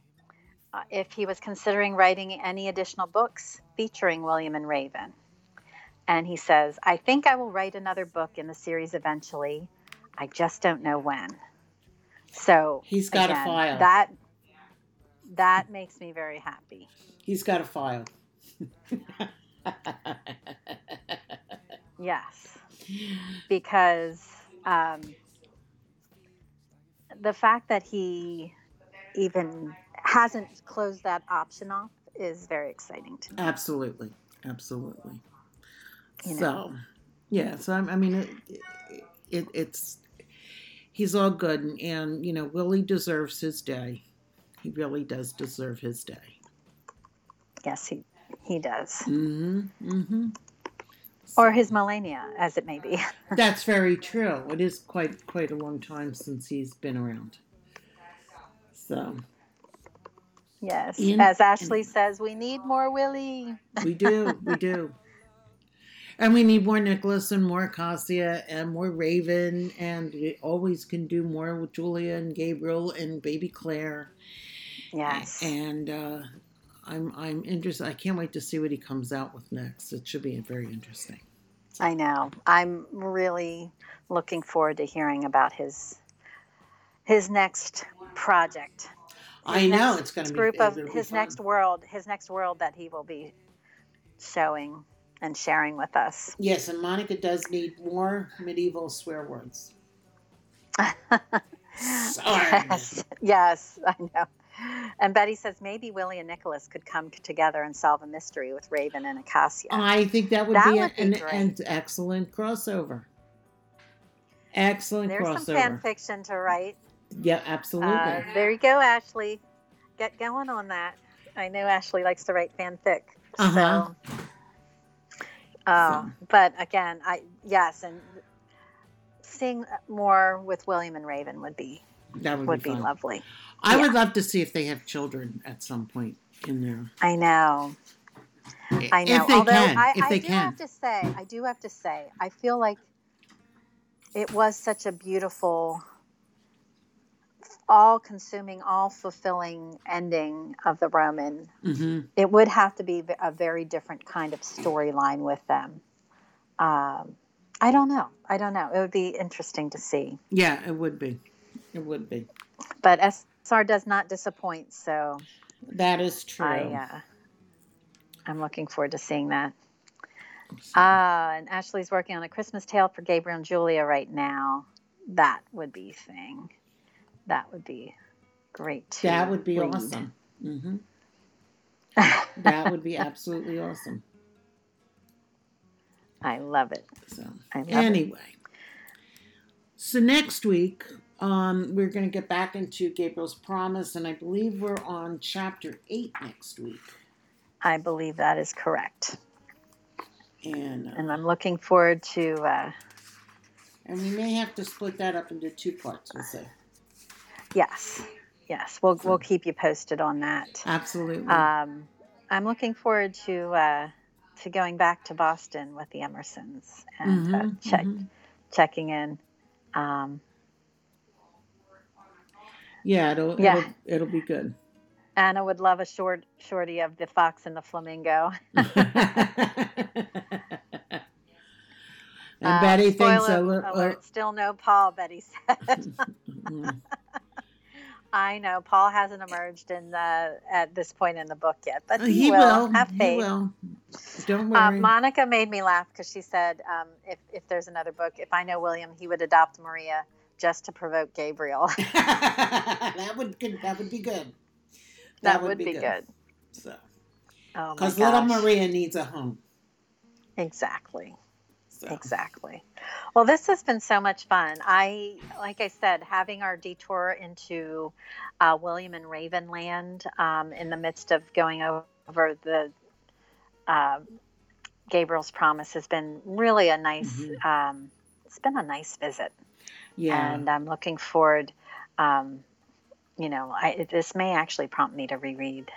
uh, if he was considering writing any additional books featuring William and Raven. And he says, "I think I will write another book in the series eventually. I just don't know when." So He's got a file. That that makes me very happy. He's got a file. Yes. because um, the fact that he even hasn't closed that option off is very exciting to me. absolutely, absolutely. You know. So, yeah. So I'm- I mean, it, it, it's he's all good, and, and you know, Willie deserves his day. He really does deserve his day. Yes, he he does, Mm-hmm. Mm-hmm. or his millennia, as it may be. That's very true. It is quite quite a long time since he's been around. So yes, In- as Ashley says, we need more Willie. we do, we do. And we need more Nicholas and more Cassia and more Raven, and we always can do more with Julia and Gabriel and baby Claire. Yes, And uh, I'm I'm interested. I can't wait to see what he comes out with next. It should be very interesting. I know. I'm really looking forward to hearing about his his next project. I His know next it's going to be group of his fun. next world, his next world that he will be showing and sharing with us. Yes, and Monica does need more medieval swear words. Sorry. yes, yes, I know. And Betty says maybe Willie and Nicholas could come together and solve a mystery with Raven and Acacia. I think that would That be, would an, great. an excellent crossover. Excellent There's crossover. some fan fiction to write. Yeah, absolutely. Uh, there you go, Ashley. Get going on that. I know Ashley likes to write fanfic. Uh-huh. So, uh, So. but again, I yes, and seeing more with William and Raven would be that would, would be, be lovely. I yeah. would love to see if they have children at some point in there. I know. I know. If they Although can. I, if I they do can. have to say, I do have to say, I feel like it was such a beautiful, all consuming, all fulfilling ending of the Roman. hmm It would have to be a very different kind of storyline with them. Um, I don't know. I don't know. It would be interesting to see. Yeah, it would be. It would be. But SR does not disappoint, so That is true. I, uh, I'm looking forward to seeing that. Ah, and Ashley's working on a Christmas tale for Gabriel and Julia right now. That would be thing. That would be great too. that would be awesome. hmm That would be absolutely awesome. I love it. So I love it. anyway, so next week um, we're going to get back into Gabriel's promise, and I believe we're on chapter eight next week. I believe that is correct, And uh, and I'm looking forward to uh, And we may have to split that up into two parts. We'll see. Yes, yes, we'll we'll keep you posted on that. Absolutely. Um, I'm looking forward to uh, to going back to Boston with the Emersons and uh, Mhm, check mhm. checking in. Um, Yeah, it'll, Yeah. it'll it'll be good. Anna would love a short shorty of the fox and the flamingo. and Uh, Betty thinks spoiler a little. alert, still no Paul. Betty said. I know Paul hasn't emerged in the at this point in the book yet, but he, he will. will. Have He faith. will. Don't Uh, worry. Monica made me laugh because she said, um, "If if there's another book, if I know William, he would adopt Maria just to provoke Gabriel. that would good. That would be good. that, would, be good." So, Oh my because little. Maria needs a home. Exactly. So. Exactly. Well, this has been so much fun. I, like I said, having our detour into uh, William and Ravenland um, in the midst of going over the uh, Gabriel's Promise has been really a nice. Mhm. Um, it's been a nice visit, Yeah. and I'm looking forward. Um, you know, I, this may actually prompt me to reread.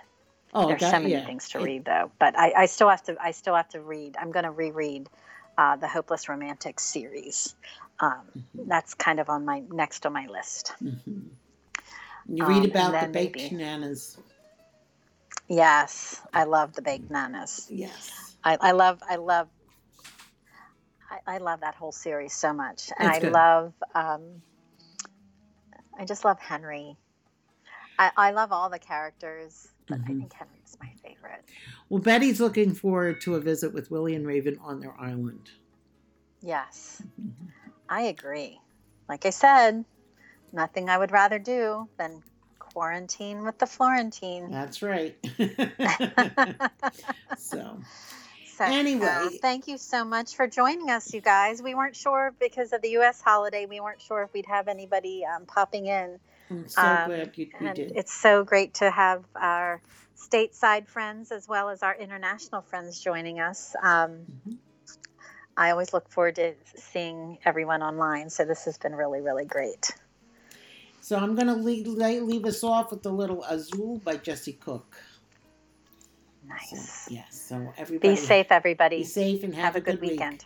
oh, There's that, so many yeah. things to read, though. But I, I still have to. I still have to read. I'm going to reread uh, the Hopeless Romantic series. Um, Mhm. that's kind of on my next on my list. Mhm. You Um, read and about the baked maybe- bananas. Yes, I love the baked nanas. Yes. I, I love. I love. I, I love that whole series so much, and I love. Um, I just love Henry. I, I love all the characters, but I Mhm. think Henry's my favorite. Well, Betty's looking forward to a visit with Willie and Raven on their island. Yes. Mhm. I agree. Like I said, nothing I would rather do than quarantine with the Florentine. That's right. so, So, Anyway. thank you so much for joining us, you guys. We weren't sure because of the U.S. holiday, we weren't sure if we'd have anybody um, popping in. I'm so Um, glad you, you did. it's so great to have our stateside friends as well as our international friends joining us. Um, Mhm. I always look forward to seeing everyone online. So this has been really, really great. So I'm going to leave, leave us off with the little Azul by Jesse Cook. So, Nice. yes. So everybody Be safe, everybody. Be safe and have, Have a good, good week. weekend.